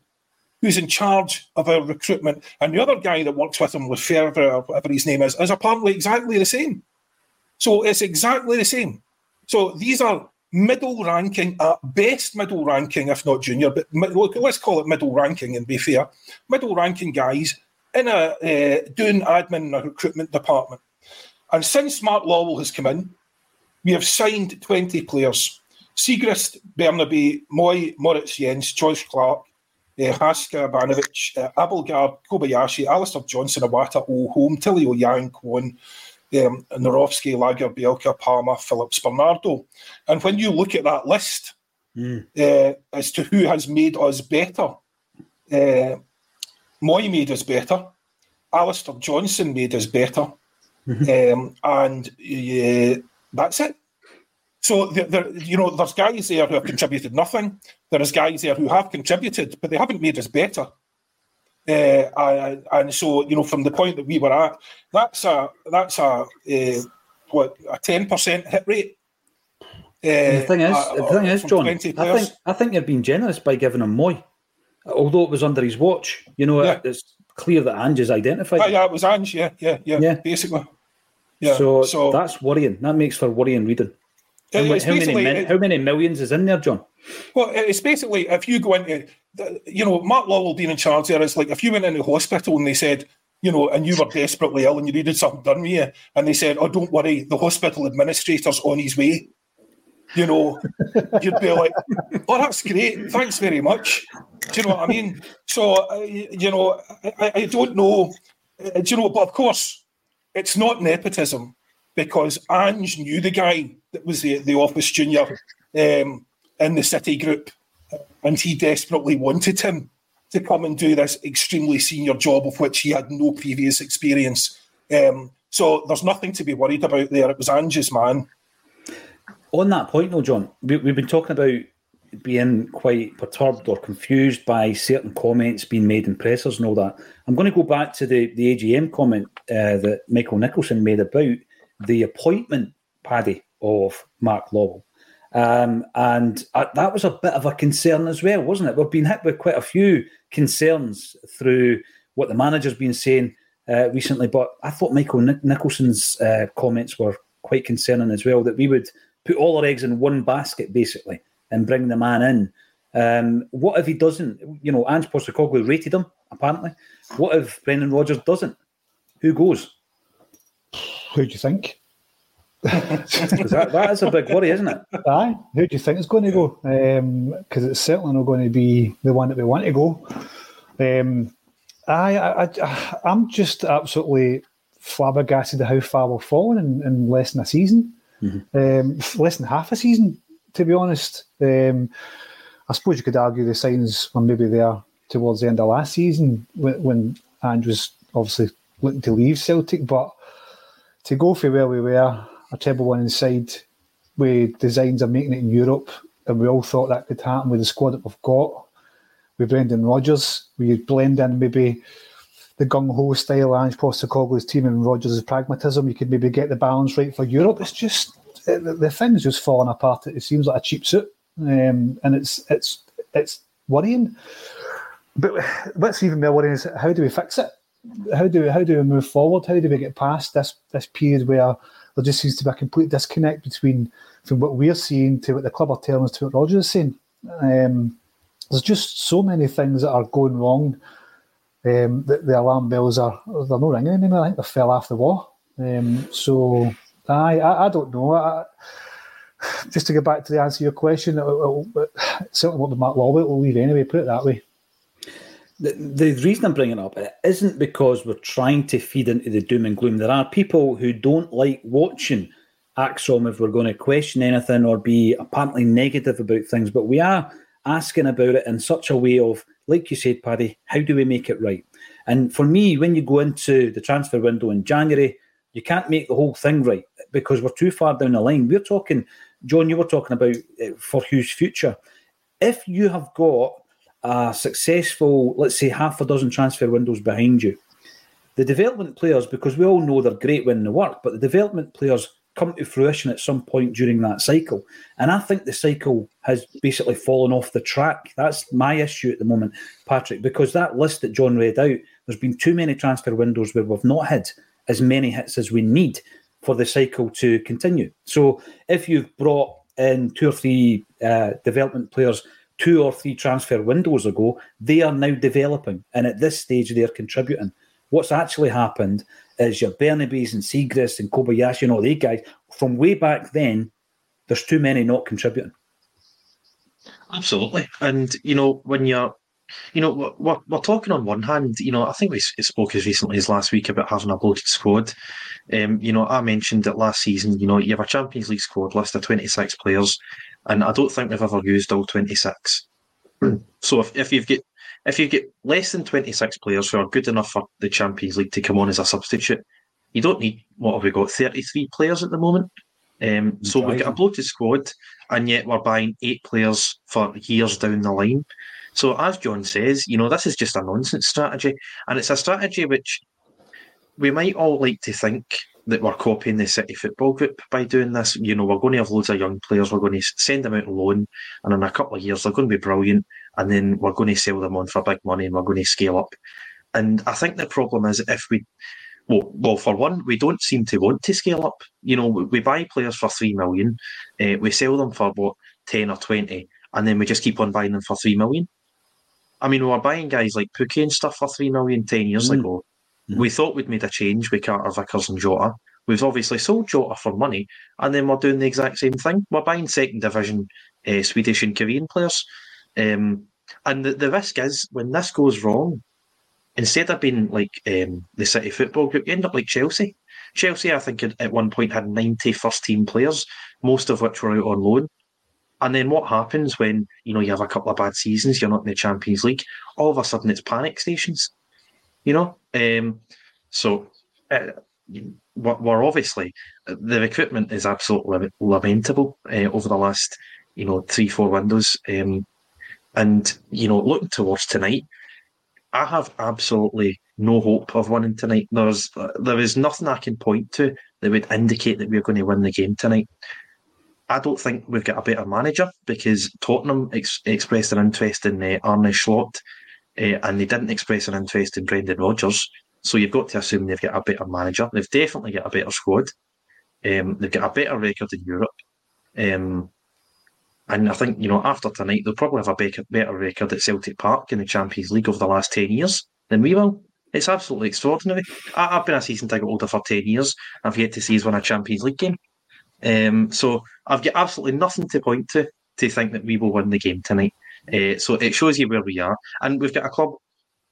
who's in charge of our recruitment. And the other guy that works with him, Ferber, or whatever his name is, is apparently exactly the same. So it's exactly the same. So these are middle ranking, at best middle ranking, if not junior, but let's call it middle ranking and be fair, middle ranking guys in a uh, doing admin in a recruitment department. And since Mark Lawwell has come in, we have signed 20 players. Siegrist, Bernabei, Mooy, Moritz Jenz, Joyce Clark, uh, Haska, Banovic, uh, Abildgaard, Kobayashi, Alistair Johnston, Iwata, Holm, Tilio Yang, Kwon, um, Nawrocki, Lager, Bielka, Palma, Phillips, Bernardo. And when you look at that list mm. uh, as to who has made us better, uh, Mooy made us better, Alistair Johnston made us better, mm-hmm. um, and uh, that's it. So, the, the, you know, there's guys there who have contributed nothing. There is guys there who have contributed, but they haven't made us better. Uh, and so, you know, from the point that we were at, that's a that's a uh, what a ten percent hit rate. Uh, the thing is, uh, the thing is, John, I think I think you're being generous by giving him Mooy, although it was under his watch. You know, yeah. it's clear that Ange is identified. Uh, yeah, it was Ange. Yeah, yeah, yeah, yeah. Basically, yeah. So, so that's worrying. That makes for worrying reading. How, how many, how many millions is in there, John? Well, it's basically if you go into, you know, Mark Lawwell being in charge there, it's like if you went into the hospital and they said, you know, and you were desperately ill and you needed something done with you, and they said, "Oh, don't worry, the hospital administrator's on his way." You know, you'd be like, "Oh, that's great, thanks very much." Do you know what I mean? So, uh, you know, I, I don't know. Uh, do you know? But of course, it's not nepotism because Ange knew the guy that was the the office junior. Um, in the City group, and he desperately wanted him to come and do this extremely senior job of which he had no previous experience. Um, so there's nothing to be worried about there. It was Ange's man. On that point, though, John, we, have been talking about being quite perturbed or confused by certain comments being made in pressers and all that. I'm going to go back to the, the AGM comment uh, that Michael Nicholson made about the appointment, Paddy, of Mark Lawwell. Um, and uh, that was a bit of a concern as well, wasn't it? We've been hit with quite a few concerns through what the manager's been saying uh, recently, but I thought Michael Nic- Nicholson's uh, comments were quite concerning as well. That we would put all our eggs in one basket basically and bring the man in. Um, what if he doesn't? You know, Ange Postecoglou rated him apparently. What if Brendan Rodgers doesn't? Who goes? Who do you think? That, that is a big worry, isn't it? Aye. Who do you think is going to go? Because um, it's certainly not going to be the one that we want to go. Um, I, I, I, I'm just absolutely flabbergasted at how far we've fallen in, in less than a season. Mm-hmm. Um, less than half a season, to be honest. Um, I suppose you could argue the signs were maybe there towards the end of last season when, when Ange was obviously looking to leave Celtic, but to go for where we were a treble one inside with designs of making it in Europe, and we all thought that could happen with the squad that we've got. With Brendan Rodgers, we blend in maybe the gung ho style Ange Postecoglou's team and Rodgers' pragmatism. You could maybe get the balance right for Europe. It's just the, the thing's just falling apart. It seems like a cheap suit, um, and it's it's it's worrying. But what's even more worrying is how do we fix it? How do we, how do we move forward? How do we get past this this period where there just seems to be a complete disconnect between from what we're seeing to what the club are telling us to what Rodgers is saying. Um, there's just so many things that are going wrong um, the, the, alarm bells are they're not ringing anymore. I think they fell off the wall. Um, so I, I, I don't know. I, just to get back to the answer to your question, it, it, it, certainly what the Mark Lawwell will leave anyway. Put it that way. The, the reason I'm bringing it up it isn't because we're trying to feed into the doom and gloom. There are people who don't like watching ACSOM if we're going to question anything or be apparently negative about things, but we are asking about it in such a way of, like you said, Paddy, how do we make it right? And for me, when you go into the transfer window in January, you can't make the whole thing right because we're too far down the line. We're talking, John, you were talking about uh, for Hugh's future. If you have got a successful, let's say, half a dozen transfer windows behind you, the development players, because we all know they're great when they work, but the development players come to fruition at some point during that cycle. And I think the cycle has basically fallen off the track. That's my issue at the moment, Patrick, because that list that John read out, there's been too many transfer windows where we've not had as many hits as we need for the cycle to continue. So if you've brought in two or three uh, development players two or three transfer windows ago, they are now developing. And at this stage, they're contributing. What's actually happened is your Bernabeis and Siegrist and Kobayashi and all these guys from way back then, there's too many not contributing. Absolutely. And, you know, when you're, you know, we're, we're talking on one hand, you know, I think we spoke as recently as last week about having a bloated squad. Um, you know, I mentioned that last season, you know, you have a Champions League squad list of 26 players, and I don't think we've ever used all 26. so if, if you've got if you get less than 26 players who are good enough for the Champions League to come on as a substitute, you don't need, what have we got, 33 players at the moment? Um, so we've got a bloated squad, and yet we're buying eight players for years down the line. So, as John says, you know, this is just a nonsense strategy. And it's a strategy which we might all like to think that we're copying the City Football Group by doing this. You know, we're going to have loads of young players, we're going to send them out on loan, and in a couple of years, they're going to be brilliant and then we're going to sell them on for big money and we're going to scale up. And I think the problem is if we, well, well, for one, we don't seem to want to scale up. You know, we buy players for three million, uh, we sell them for what ten or twenty, and then we just keep on buying them for three million. I mean, we were buying guys like Pukki and stuff for three million ten years mm. ago. We thought we'd made a change with Carter Vickers and Jota. We've obviously sold Jota for money, and then we're doing the exact same thing. We're buying second division uh, Swedish and Korean players. Um, and the, the risk is when this goes wrong, instead of being like um, the City Football Group, you end up like Chelsea. Chelsea, I think, at one point had 90 first team players, most of which were out on loan. And then what happens when you know you have a couple of bad seasons, you're not in the Champions League? All of a sudden, it's panic stations. You know, um, so uh, we're obviously the recruitment is absolutely lamentable uh, over the last you know three four windows. Um, and, you know, looking towards tonight, I have absolutely no hope of winning tonight. There's there is nothing I can point to that would indicate that we're going to win the game tonight. I don't think we've got a better manager because Tottenham ex- expressed an interest in uh, Arne Slot uh, and they didn't express an interest in Brendan Rodgers. So you've got to assume they've got a better manager. They've definitely got a better squad. Um, they've got a better record in Europe. Um, and I think, you know, after tonight, they'll probably have a better, record at Celtic Park in the Champions League over the last 10 years than we will. It's absolutely extraordinary. I, have been a season ticket holder for 10 years. I've yet to see us win a Champions League game. Um, so I've got absolutely nothing to point to to think that we will win the game tonight. Uh, so it shows you where we are. And we've got a club,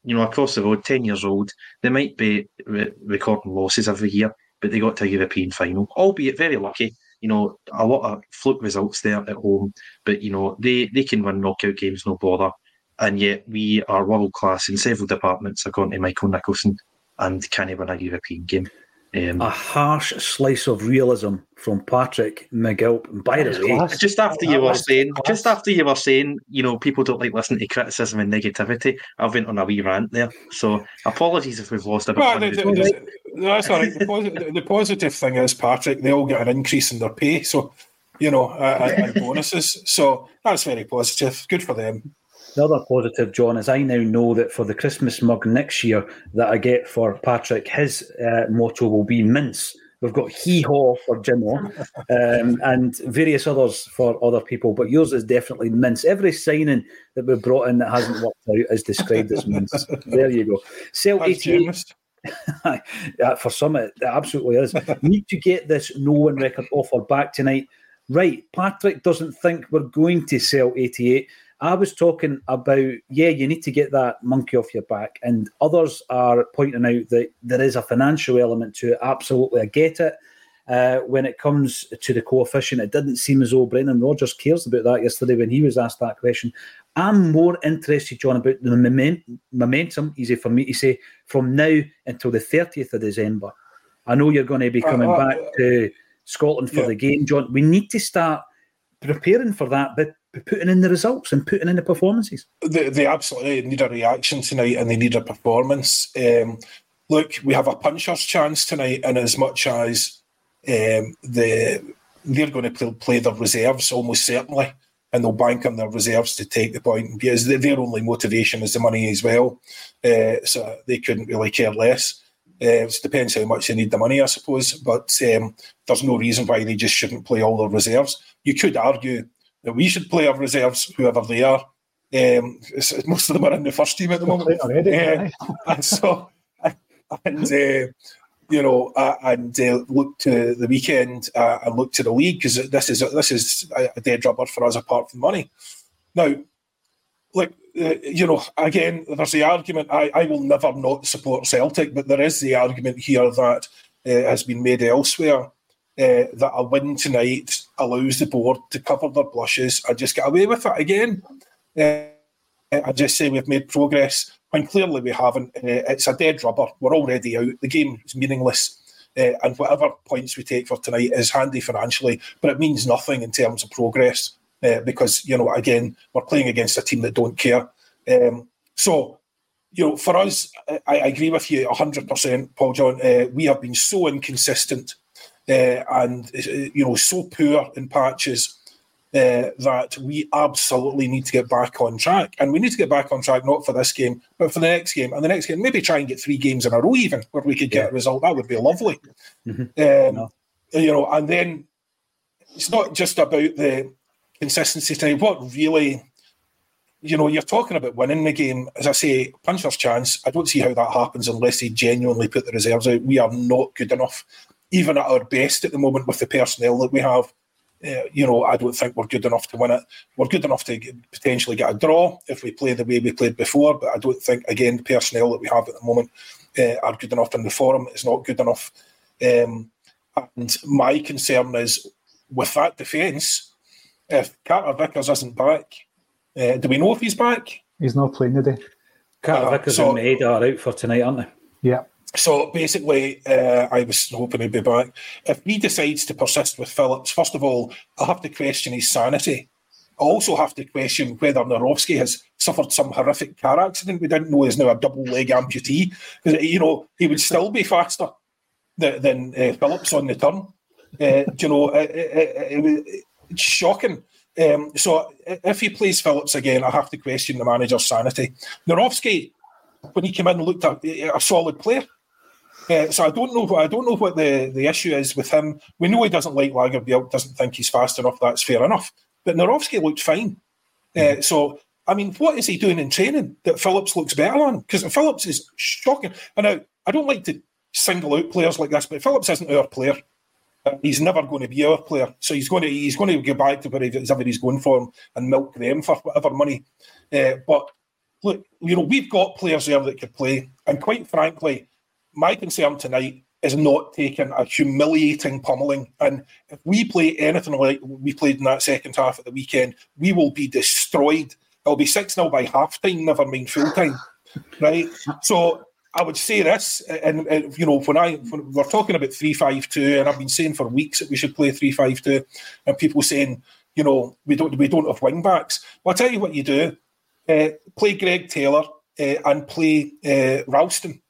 you know, across the road, 10 years old. They might be re- recording losses every year, but they got to a European final, albeit very lucky you know, a lot of fluke results there at home, but you know, they they can win knockout games, no bother. And yet we are world class in several departments, according to Michael Nicholson, and can win a European game. Um, a harsh slice of realism from Patrick McGilp. By the way, just after you were saying, just after you were saying, you know, people don't like listening to criticism and negativity. I went on a wee rant there, so apologies if we've lost a bit. Well, the, the, the, that's all right. The, positive, the positive thing is, Patrick, they all get an increase in their pay, so you know, uh, and bonuses. So that's very positive. Good for them. The other positive, John, is I now know that for the Christmas mug next year that I get for Patrick, his uh, motto will be mince We've got Hee Haw for Jimmo um, and various others for other people, but yours is definitely mince. Every signing that we've brought in that hasn't worked out is described as mince. There you go. Sell 88. yeah, for some, it absolutely is. Need to get this no win record offer back tonight. Right, Patrick doesn't think we're going to sell 88. I was talking about, yeah, you need to get that monkey off your back. And others are pointing out that there is a financial element to it. Absolutely, I get it. Uh, when it comes to the coefficient, it didn't seem as though Brendan Rodgers cares about that yesterday when he was asked that question. I'm more interested, John, about the momentum, easy for me to say, from now until the 30th of December. I know you're going to be coming uh, uh, back to Scotland for yeah. the game, John. We need to start preparing for that, but putting in the results and putting in the performances. They, they absolutely need a reaction tonight and they need a performance. Um, look, we have a puncher's chance tonight, and as much as um, the they're going to play, play their reserves almost certainly, and they'll bank on their reserves to take the point because their only motivation is the money as well. Uh, so they couldn't really care less. Uh, it depends how much they need the money, I suppose. But um, there's no reason why they just shouldn't play all their reserves. You could argue that we should play our reserves, whoever they are. Um, most of them are in the first team at the moment. Already, uh, and so, and uh, you know, uh, and uh, look to the weekend uh, and look to the league because this is this is a dead rubber for us apart from money. Now, look, uh, you know, again, there's the argument. I, I will never not support Celtic, but there is the argument here that uh, has been made elsewhere uh, that a win tonight allows the board to cover their blushes and just get away with it again. Uh, I just say we've made progress when clearly we haven't. Uh, it's a dead rubber. We're already out. The game is meaningless. Uh, and whatever points we take for tonight is handy financially, but it means nothing in terms of progress uh, because, you know, again, we're playing against a team that don't care. Um, so, you know, for us, I, I agree with you 100%, Paul John. We have been so inconsistent uh, and uh, you know so poor in patches uh, that we absolutely need to get back on track. And we need to get back on track not for this game, but for the next game and the next game. Maybe try and get three games in a row, even where we could get yeah. a result. That would be lovely. Mm-hmm. Um. You know, and then it's not just about the consistency tonight. What really you know, you're talking about winning the game. As I say, puncher's chance. I don't see how that happens unless they genuinely put the reserves out. We are not good enough even at our best at the moment with the personnel that we have, uh, you know, I don't think we're good enough to win it. We're good enough to get, potentially get a draw if we play the way we played before, but I don't think, again, the personnel that we have at the moment uh, are good enough in the forum. It's not good enough. Um, and my concern is with that defence, if Carter Vickers isn't back, uh, do we know if he's back? He's not playing today. Carter uh, Vickers so, and Maeda are out for tonight, aren't they? Yeah. So basically, uh, I was hoping he'd be back. If he decides to persist with Phillips, first of all, I have to question his sanity. I also have to question whether Nawrocki has suffered some horrific car accident. We didn't know he's now a double leg amputee you know he would still be faster than, than uh, Phillips on the turn. Uh, you know, it, it, it, it's shocking. Um, so if he plays Phillips again, I have to question the manager's sanity. Nawrocki, when he came in, looked at a solid player. Uh, so I don't know. I don't know what the, the issue is with him. We know he doesn't like Lagerbielke, doesn't think he's fast enough. That's fair enough. But Nawrocki looked fine. Uh, so I mean, what is he doing in training that Phillips looks better on? Because Phillips is shocking. And now I don't like to single out players like this, but Phillips isn't our player. Uh, he's never going to be our player. So he's going to he's going to go back to wherever he's going for him and milk them for whatever money. Uh, but look, you know, we've got players there that could play, and quite frankly my concern tonight is not taking a humiliating pummeling. And if we play anything like we played in that second half of the weekend, we will be destroyed. It'll be 6 0 by half time, never mind full time. right? So I would say this, and, and, you know, when I when we're talking about three five two, and I've been saying for weeks that we should play three five two, and people saying, you know, we don't we don't have wing backs. Well, I'll tell you what you do: uh, play Greg Taylor uh, and play uh, Ralston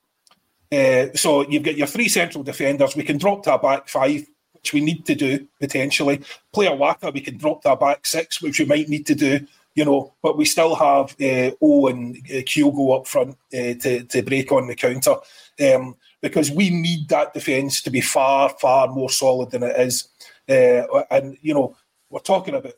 uh, so you've got your three central defenders. We can drop to a back five, which we need to do potentially. Play a Waka, we can drop to a back six, which we might need to do. You know, but we still have uh, O and uh, Kyogo up front uh, to to break on the counter. Um, because we need that defence to be far, far more solid than it is. Uh, and, you know, we're talking about,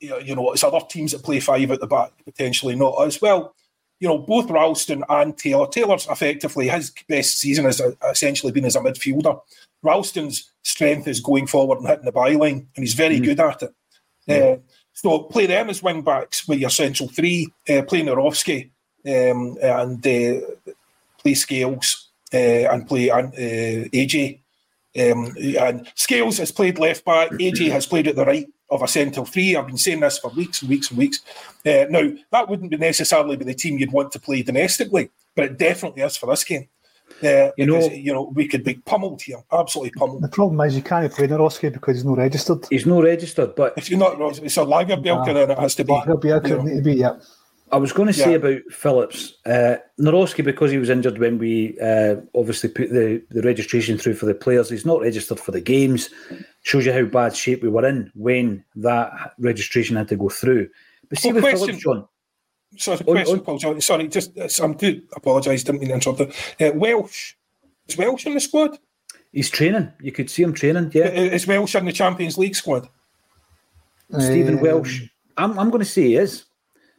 you know, it's other teams that play five at the back, potentially not us. Well, you know, both Ralston and Taylor. Taylor's effectively his best season has essentially been as a midfielder. Ralston's strength is going forward and hitting the byline, and he's very mm. good at it. Mm. Uh, so play them as wing backs with your central three, uh, play Nawrocki um, and uh, play Scales uh, and play uh, AJ. Um, and Scales has played left back, AJ has played at the right of a central three. I've been saying this for weeks and weeks and weeks. Uh, now, that wouldn't be necessarily be the team you'd want to play domestically, but it definitely is for this game. Uh, you know, you know, we could be pummeled here, absolutely pummeled. The problem is you can't play Nawrocki because he's not registered. He's not registered, but if you're not, it's a Lagerbielke, uh, then it has to be. Lagerbielke you know. need to be, yeah. I was going to say yeah. about Phillips, uh, Nawrocki, because he was injured when we uh, obviously put the, the registration through for the players. He's not registered for the games. Shows you how bad shape we were in when that registration had to go through. But see well, with question, Phillips, John. Sorry, question, on, Paul. Sorry, just I'm to apologise. Didn't mean to interrupt. Uh, Welsh is Welsh in the squad? He's training. You could see him training. Yeah, is Welsh in the Champions League squad? Stephen um, Welsh. I'm, I'm going to say he is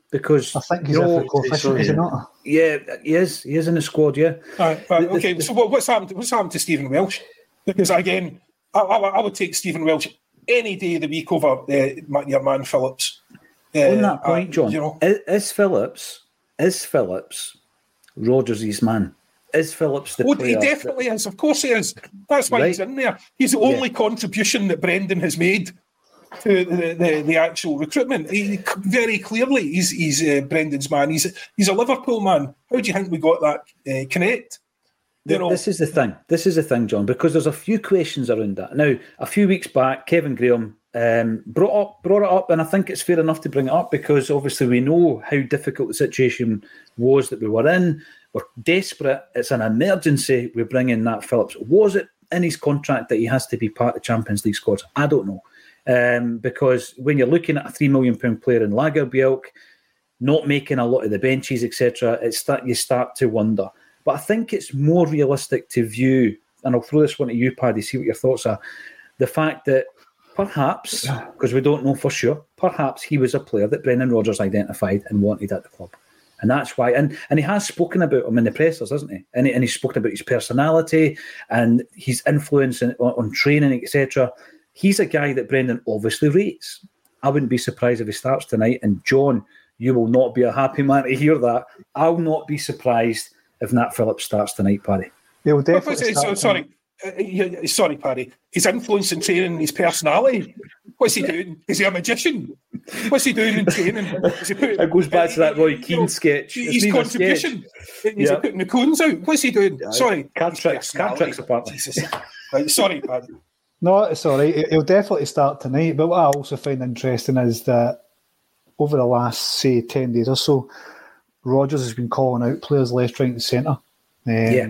because I think he's you know, coefficient, is he not? Yeah, he is. He is in the squad. Yeah. Right, right, okay. The, so what's happened? What's happened to Stephen Welsh? Because again, I, I, I would take Stephen Welsh any day of the week over uh, your man Phillips. Uh, On that point, uh, John, you know, is, is, Phillips is Phillips Rodgers' man? Is Phillips the? Oh, he definitely that... is. Of course, he is. That's why right. he's in there. He's the only yeah. contribution that Brendan has made to the, the, the, actual recruitment. He, very clearly, he's, he's uh, Brendan's man. He's he's a Liverpool man. How do you think we got that uh, connect? You know, this is the thing. This is the thing, John, because there's a few questions around that. Now, a few weeks back, Kevin Graham um, brought up brought it up, and I think it's fair enough to bring it up because obviously we know how difficult the situation was that we were in. We're desperate. It's an emergency. We bring in that Phillips. Was it in his contract that he has to be part of the Champions League squad? I don't know um, because when you're looking at a three million pound player in Lagerbielke, not making a lot of the benches, etc., it's that you start to wonder. But I think it's more realistic to view, and I'll throw this one to you, Paddy, see what your thoughts are. The fact that perhaps, because we don't know for sure, perhaps he was a player that Brendan Rodgers identified and wanted at the club. And that's why, and, and he has spoken about him in the pressers, hasn't he? And, he, and he's spoken about his personality and his influence on, on training, etc he's a guy that Brendan obviously rates. I wouldn't be surprised if he starts tonight. And John, you will not be a happy man to hear that. I'll not be surprised if Nat Phillips starts tonight, Paddy. He'll definitely so, sorry, uh, sorry, Paddy. His influence in training, his personality. What's he doing? Is he a magician? What's he doing in training? He put, it goes back to that Roy Keane you know, sketch. His contribution. Sketch. Is yeah. he putting the cones out? What's he doing? Yeah. Sorry. Card tricks, card tricks apart. Right, sorry, Paddy. No, it's all right. He'll definitely start tonight. But what I also find interesting is that over the last, say, 10 days or so, Rodgers has been calling out players left, right, and centre. Um, yeah.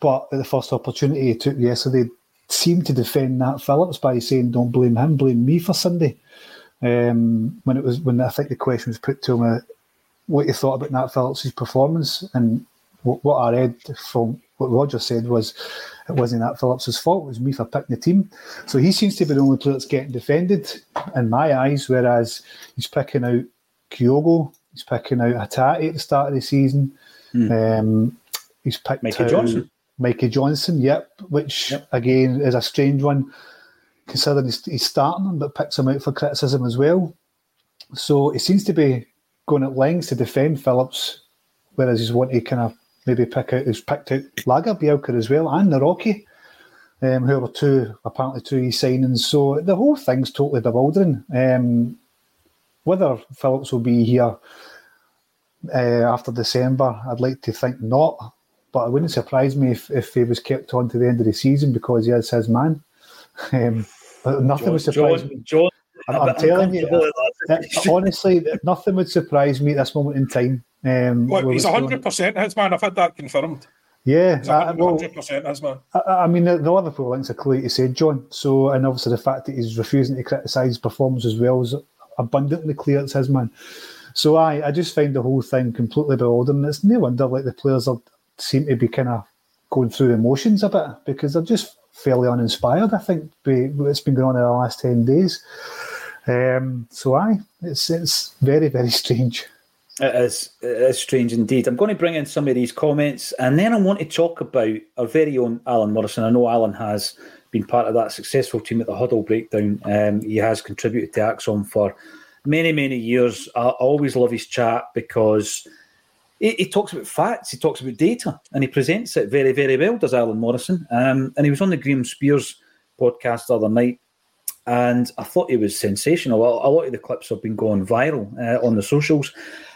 But at the first opportunity he took yesterday, seemed to defend Nat Phillips by saying, "Don't blame him, blame me for Sunday." Um, when it was when I think the question was put to him, uh, what you thought about Nat Phillips' performance, and what, what I read from what Roger said was it wasn't that Phillips's fault. It was me for picking the team. So he seems to be the only player that's getting defended in my eyes. Whereas he's picking out Kyogo, he's picking out Hatate at the start of the season. Mm. Um, he's picked Mikey out Johnston. Mikey Johnston, yep. Which yep. again is a strange one, considering he's, he's starting him, but picks him out for criticism as well. So he seems to be going at lengths to defend Phillips, whereas he's wanting to kind of maybe pick out who's picked out Lagerbielke as well and Nawrocki, um, who are two apparently two e signings. So the whole thing's totally bewildering. Um, whether Phillips will be here uh, after December, I'd like to think not. But it wouldn't surprise me if, if he was kept on to the end of the season because he is his man. Um, nothing John, would surprise John, me. John, I'm, I'm telling you, honestly, nothing would surprise me at this moment in time um, well, he's hundred percent his man. I've had that confirmed. Yeah, hundred percent his man. I, I mean, the, the Liverpool links are clear to say, John. So, and obviously the fact that he's refusing to criticise performance as well is abundantly clear it's his man. So, I, I just find the whole thing completely bewildering. It's no wonder like the players are seem to be kind of going through the motions a bit because they're just fairly uninspired. I think it's been going on in the last ten days. Um, so I, it's it's very very strange. It is, it is strange indeed. I'm going to bring in some of these comments and then I want to talk about our very own Alan Morrison. I know Alan has been part of that successful team at the Huddle Breakdown. Um, he has contributed to ACSOM for many, many years. I always love his chat because he, he, talks about facts, he talks about data, and he presents it very, very well, does Alan Morrison. Um, and he was on the Graham Spiers podcast the other night, and I thought it was sensational. A, lot of the clips have been going viral uh, on the socials.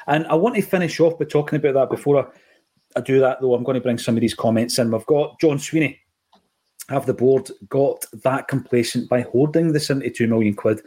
And I want to finish off by talking about that before I, I do that, though. I'm going to bring some of these comments in. We've got John Sweeney. Have the board got that complacent by hoarding the 72 million quid?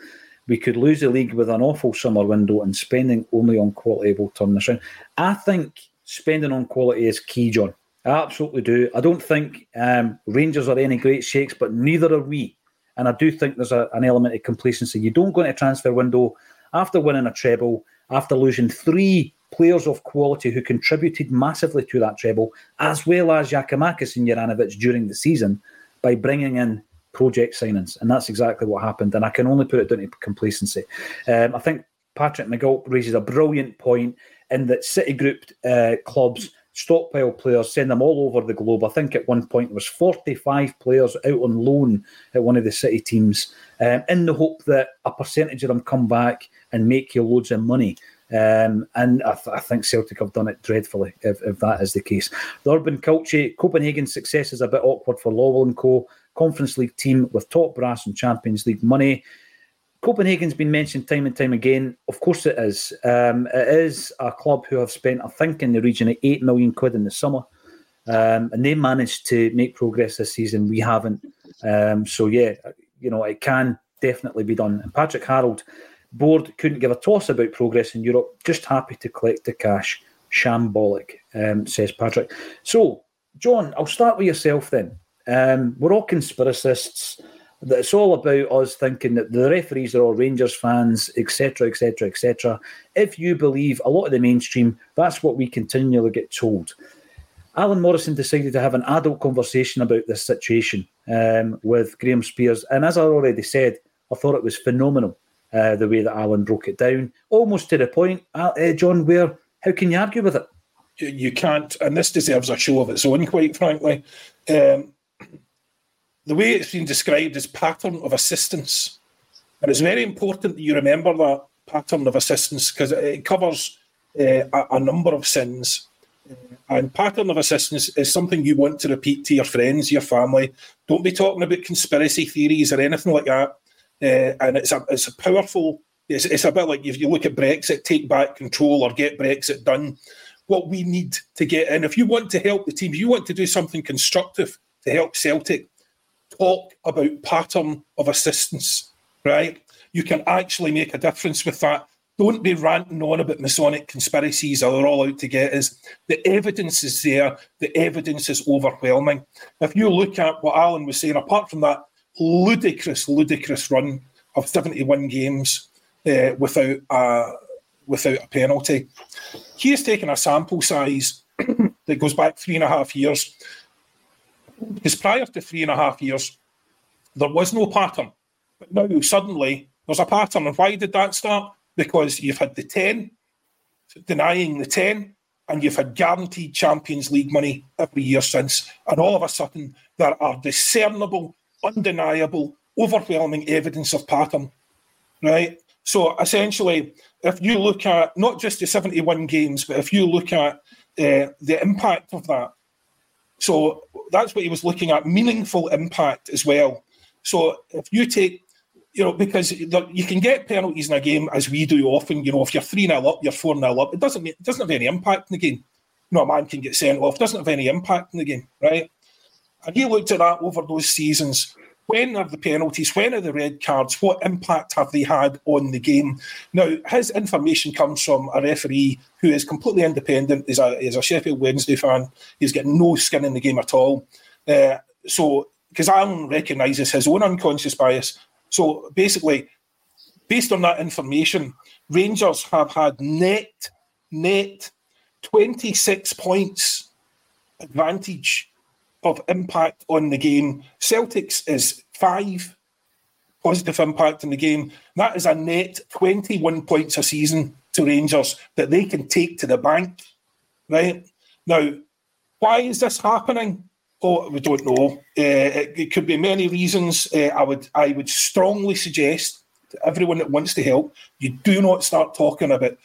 We could lose the league with an awful summer window and spending only on quality will turn this around. I think spending on quality is key, John. I absolutely do. I don't think um, Rangers are any great shakes, but neither are we. And I do think there's a, an element of complacency. You don't go into a transfer window after winning a treble after losing three players of quality who contributed massively to that treble, as well as Giakoumakis and Juranovic during the season, by bringing in project signings. And that's exactly what happened. And I can only put it down to complacency. Um, I think Patrick McGilp raises a brilliant point in that City grouped uh, clubs stockpile players, send them all over the globe. I think at one point there was 45 players out on loan at one of the City teams um, in the hope that a percentage of them come back and make you loads of money. Um, and I, th- I, think Celtic have done it dreadfully if, if that is the case. The Urban Culture, Copenhagen's success is a bit awkward for Lawwell and Co. Conference League team with top brass and Champions League money. Copenhagen's been mentioned time and time again. Of course, it is. Um, it is a club who have spent, I think, in the region of eight million quid in the summer, um, and they managed to make progress this season. We haven't. Um, so yeah, you know, it can definitely be done. And Patrick Harold, board couldn't give a toss about progress in Europe. Just happy to collect the cash. Shambolic, um, says Patrick. So, John, I'll start with yourself then. Um, we're all conspiracists that it's all about us thinking that the referees are all Rangers fans, etc., etc., etc. If you believe a lot of the mainstream, that's what we continually get told. Alan Morrison decided to have an adult conversation about this situation um, with Graham Spiers, and as I already said, I thought it was phenomenal uh, the way that Alan broke it down, almost to the point, uh, uh John, where how can you argue with it? You can't, and this deserves a show of its own, quite frankly. Um, the way it's been described is pattern of assistance. And it's very important that you remember that pattern of assistance because it covers uh, a, a, number of sins. And pattern of assistance is something you want to repeat to your friends, your family. Don't be talking about conspiracy theories or anything like that. Uh, and it's a it's a powerful. It's, it's a bit like if you look at Brexit, take back control or get Brexit done. What we need to get in, if you want to help the team, if you want to do something constructive to help Celtic, talk about pattern of assistance, right? You can actually make a difference with that. Don't be ranting on about Masonic conspiracies or they're all out to get us. The evidence is there. The evidence is overwhelming. If you look at what Alan was saying, apart from that ludicrous, ludicrous run of 71 games uh, without a, without a penalty, he has taken a sample size that goes back three and a half years because prior to three and a half years, there was no pattern. But now suddenly there's a pattern. And why did that start? Because you've had the 10 denying the 10, and you've had guaranteed Champions League money every year since. And all of a sudden, there are discernible, undeniable, overwhelming evidence of pattern. Right? So essentially, if you look at not just the 71 games, but if you look at uh, the impact of that, so that's what he was looking at meaningful impact as well. So if you take, you know, because you can get penalties in a game as we do often, you know, if you're 3 0 up, you're 4 0 up, it doesn't, it doesn't have any impact in the game. You know, a man can get sent off, doesn't have any impact in the game, right? And he looked at that over those seasons when are the penalties? When are the red cards? What impact have they had on the game? Now, his information comes from a referee who is completely independent. He's a, he's a Sheffield Wednesday fan. He's got no skin in the game at all. Uh, so, because Alan recognises his own unconscious bias. So, basically, based on that information, Rangers have had net, net 26 points advantage of impact on the game. Celtics is five positive impact in the game. That is a net 21 points a season to Rangers that they can take to the bank. Right? Now, why is this happening? Oh, we don't know. Uh, it, it, could be many reasons. Uh, I would I would strongly suggest to everyone that wants to help, you do not start talking about,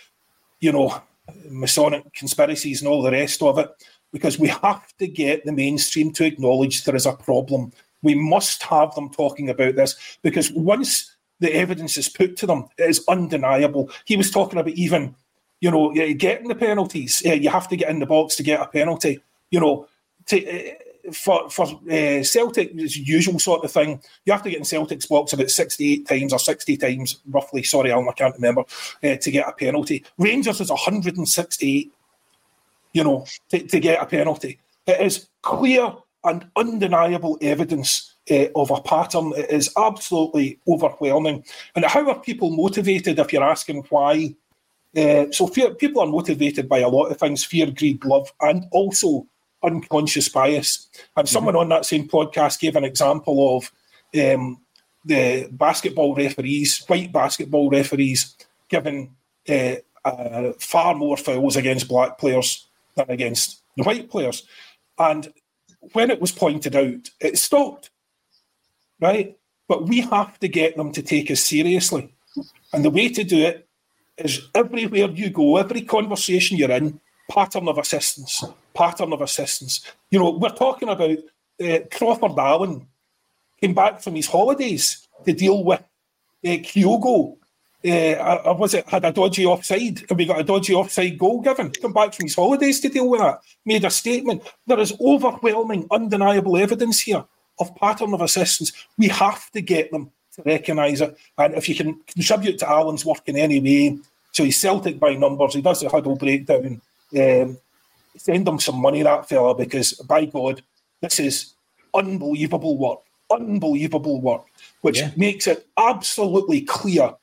you know, Masonic conspiracies and all the rest of it, because we have to get the mainstream to acknowledge there is a problem. We must have them talking about this because once the evidence is put to them, it is undeniable. He was talking about even, you know, getting the penalties. You have to get in the box to get a penalty. You know, to, for for uh, Celtic, it's usual sort of thing. You have to get in Celtic's box about sixty-eight times or sixty times, roughly. Sorry, Alan, I can't remember uh, to get a penalty. Rangers is one hundred and sixty-eight. You know, to, to, get a penalty. It is clear and undeniable evidence uh, of a pattern. It is absolutely overwhelming. And how are people motivated? If you're asking why. so fear, people are motivated by a lot of things: fear, greed, love, and also unconscious bias. And mm-hmm. someone on that same podcast gave an example of um, the basketball referees, white basketball referees, giving uh, uh, far more fouls against black players against the white players. And when it was pointed out, it stopped, right? But we have to get them to take us seriously. And the way to do it is everywhere you go, every conversation you're in, pattern of assistance, pattern of assistance. You know, we're talking about uh, Crawford Allan came back from his holidays to deal with uh, Kyogo. Uh, was it had a dodgy offside and we got a dodgy offside goal given? Come back from his holidays to deal with that. Made a statement. There is overwhelming, undeniable evidence here of pattern of assistance. We have to get them to recognise it. And if you can contribute to Alan's work in any way, so he's Celtic by numbers, he does the huddle breakdown, um, send him some money, that fella, because by God, this is unbelievable work, unbelievable work, which yeah. makes it absolutely clear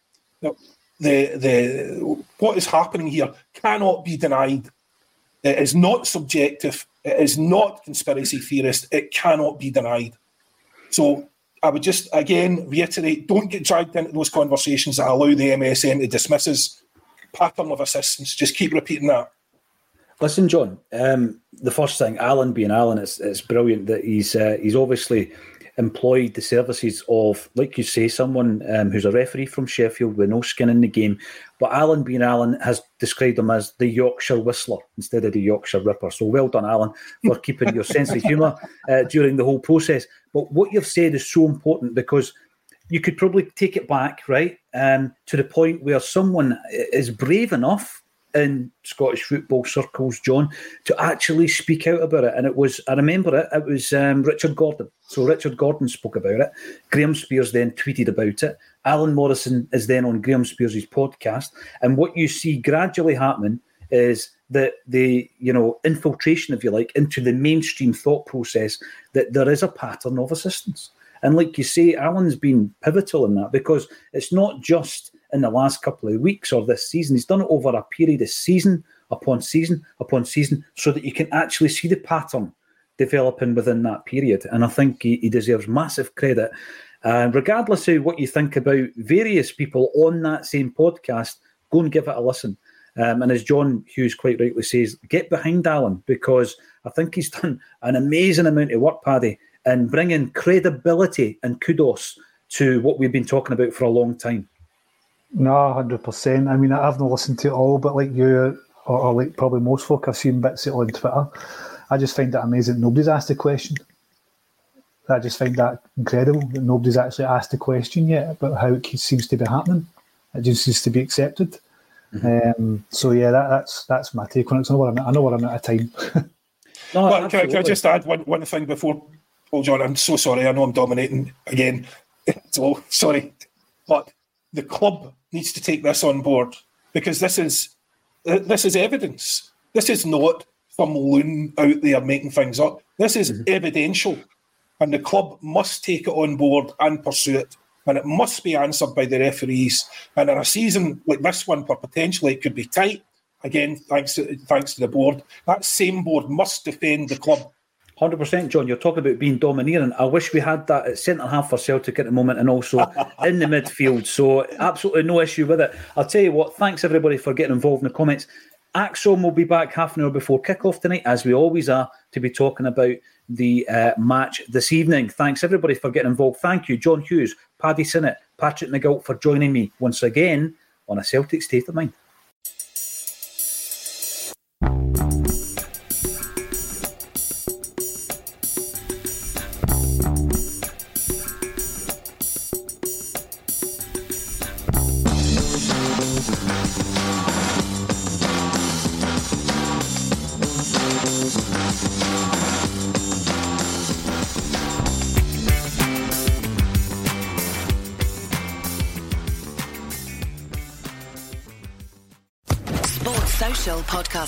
the the what is happening here cannot be denied. It is not subjective. It is not conspiracy theorist. It cannot be denied. So I would just again reiterate: don't get dragged into those conversations that allow the MSM to dismiss us. Pattern of assistance. Just keep repeating that. Listen, John. Um, the first thing, Alan being Alan, it's, it's brilliant that he's uh, he's obviously employed the services of, like you say, someone um, who's a referee from Sheffield with no skin in the game. But Alan being Alan has described him as the Yorkshire Whistler instead of the Yorkshire Ripper. So well done, Alan, for keeping your sense of humour uh, during the whole process. But what you've said is so important because you could probably take it back, right, um, to the point where someone is brave enough in Scottish football circles, John, to actually speak out about it. And it was, I remember it, it was um, Richard Gordon. So Richard Gordon spoke about it. Graham Spiers then tweeted about it. Alan Morrison is then on Graham Spiers' podcast. And what you see gradually happening is that the you know infiltration, if you like, into the mainstream thought process that there is a pattern of assistance. And like you say, Alan's been pivotal in that because it's not just in the last couple of weeks or this season. He's done it over a period of season upon season upon season so that you can actually see the pattern developing within that period. And I think he, he deserves massive credit. And regardless of what you think about various people on that same podcast, go and give it a listen. Um, and as John Hughes quite rightly says, get behind Alan because I think he's done an amazing amount of work, Paddy, in bringing credibility and kudos to what we've been talking about for a long time. No, hundred percent. I mean, I've not listened to it all, but like you, or, or, like probably most folk, I've seen bits of it on Twitter. I just find it amazing. Nobody's asked a question. I just find that incredible that nobody's actually asked a question yet about how it seems to be happening. It just seems to be accepted. Mm-hmm. Um, so yeah, that, that's that's my take on it. I know what I'm, I know what I'm out of time. no, well, can, can, I just add one, one thing before Paul John? I'm so sorry. I know I'm dominating again. so sorry, but the club needs to take this on board because this is this is evidence. This is not some loon out there making things up. This is mm-hmm. evidential, and the club must take it on board and pursue it. And it must be answered by the referees. And in a season like this one, where potentially it could be tight, again, thanks to, thanks to the board, that same board must defend the club Hundred percent, John. You're talking about being domineering. I wish we had that at centre half for Celtic at the moment, and also in the midfield. So absolutely no issue with it. I'll tell you what. Thanks everybody for getting involved in the comments. ACSOM will be back half an hour before kickoff tonight, as we always are, to be talking about the uh, match this evening. Thanks everybody for getting involved. Thank you, John Hughes, Paddy Sinnott, Patrick McGilp for joining me once again on a Celtic State of Mind.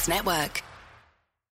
Network.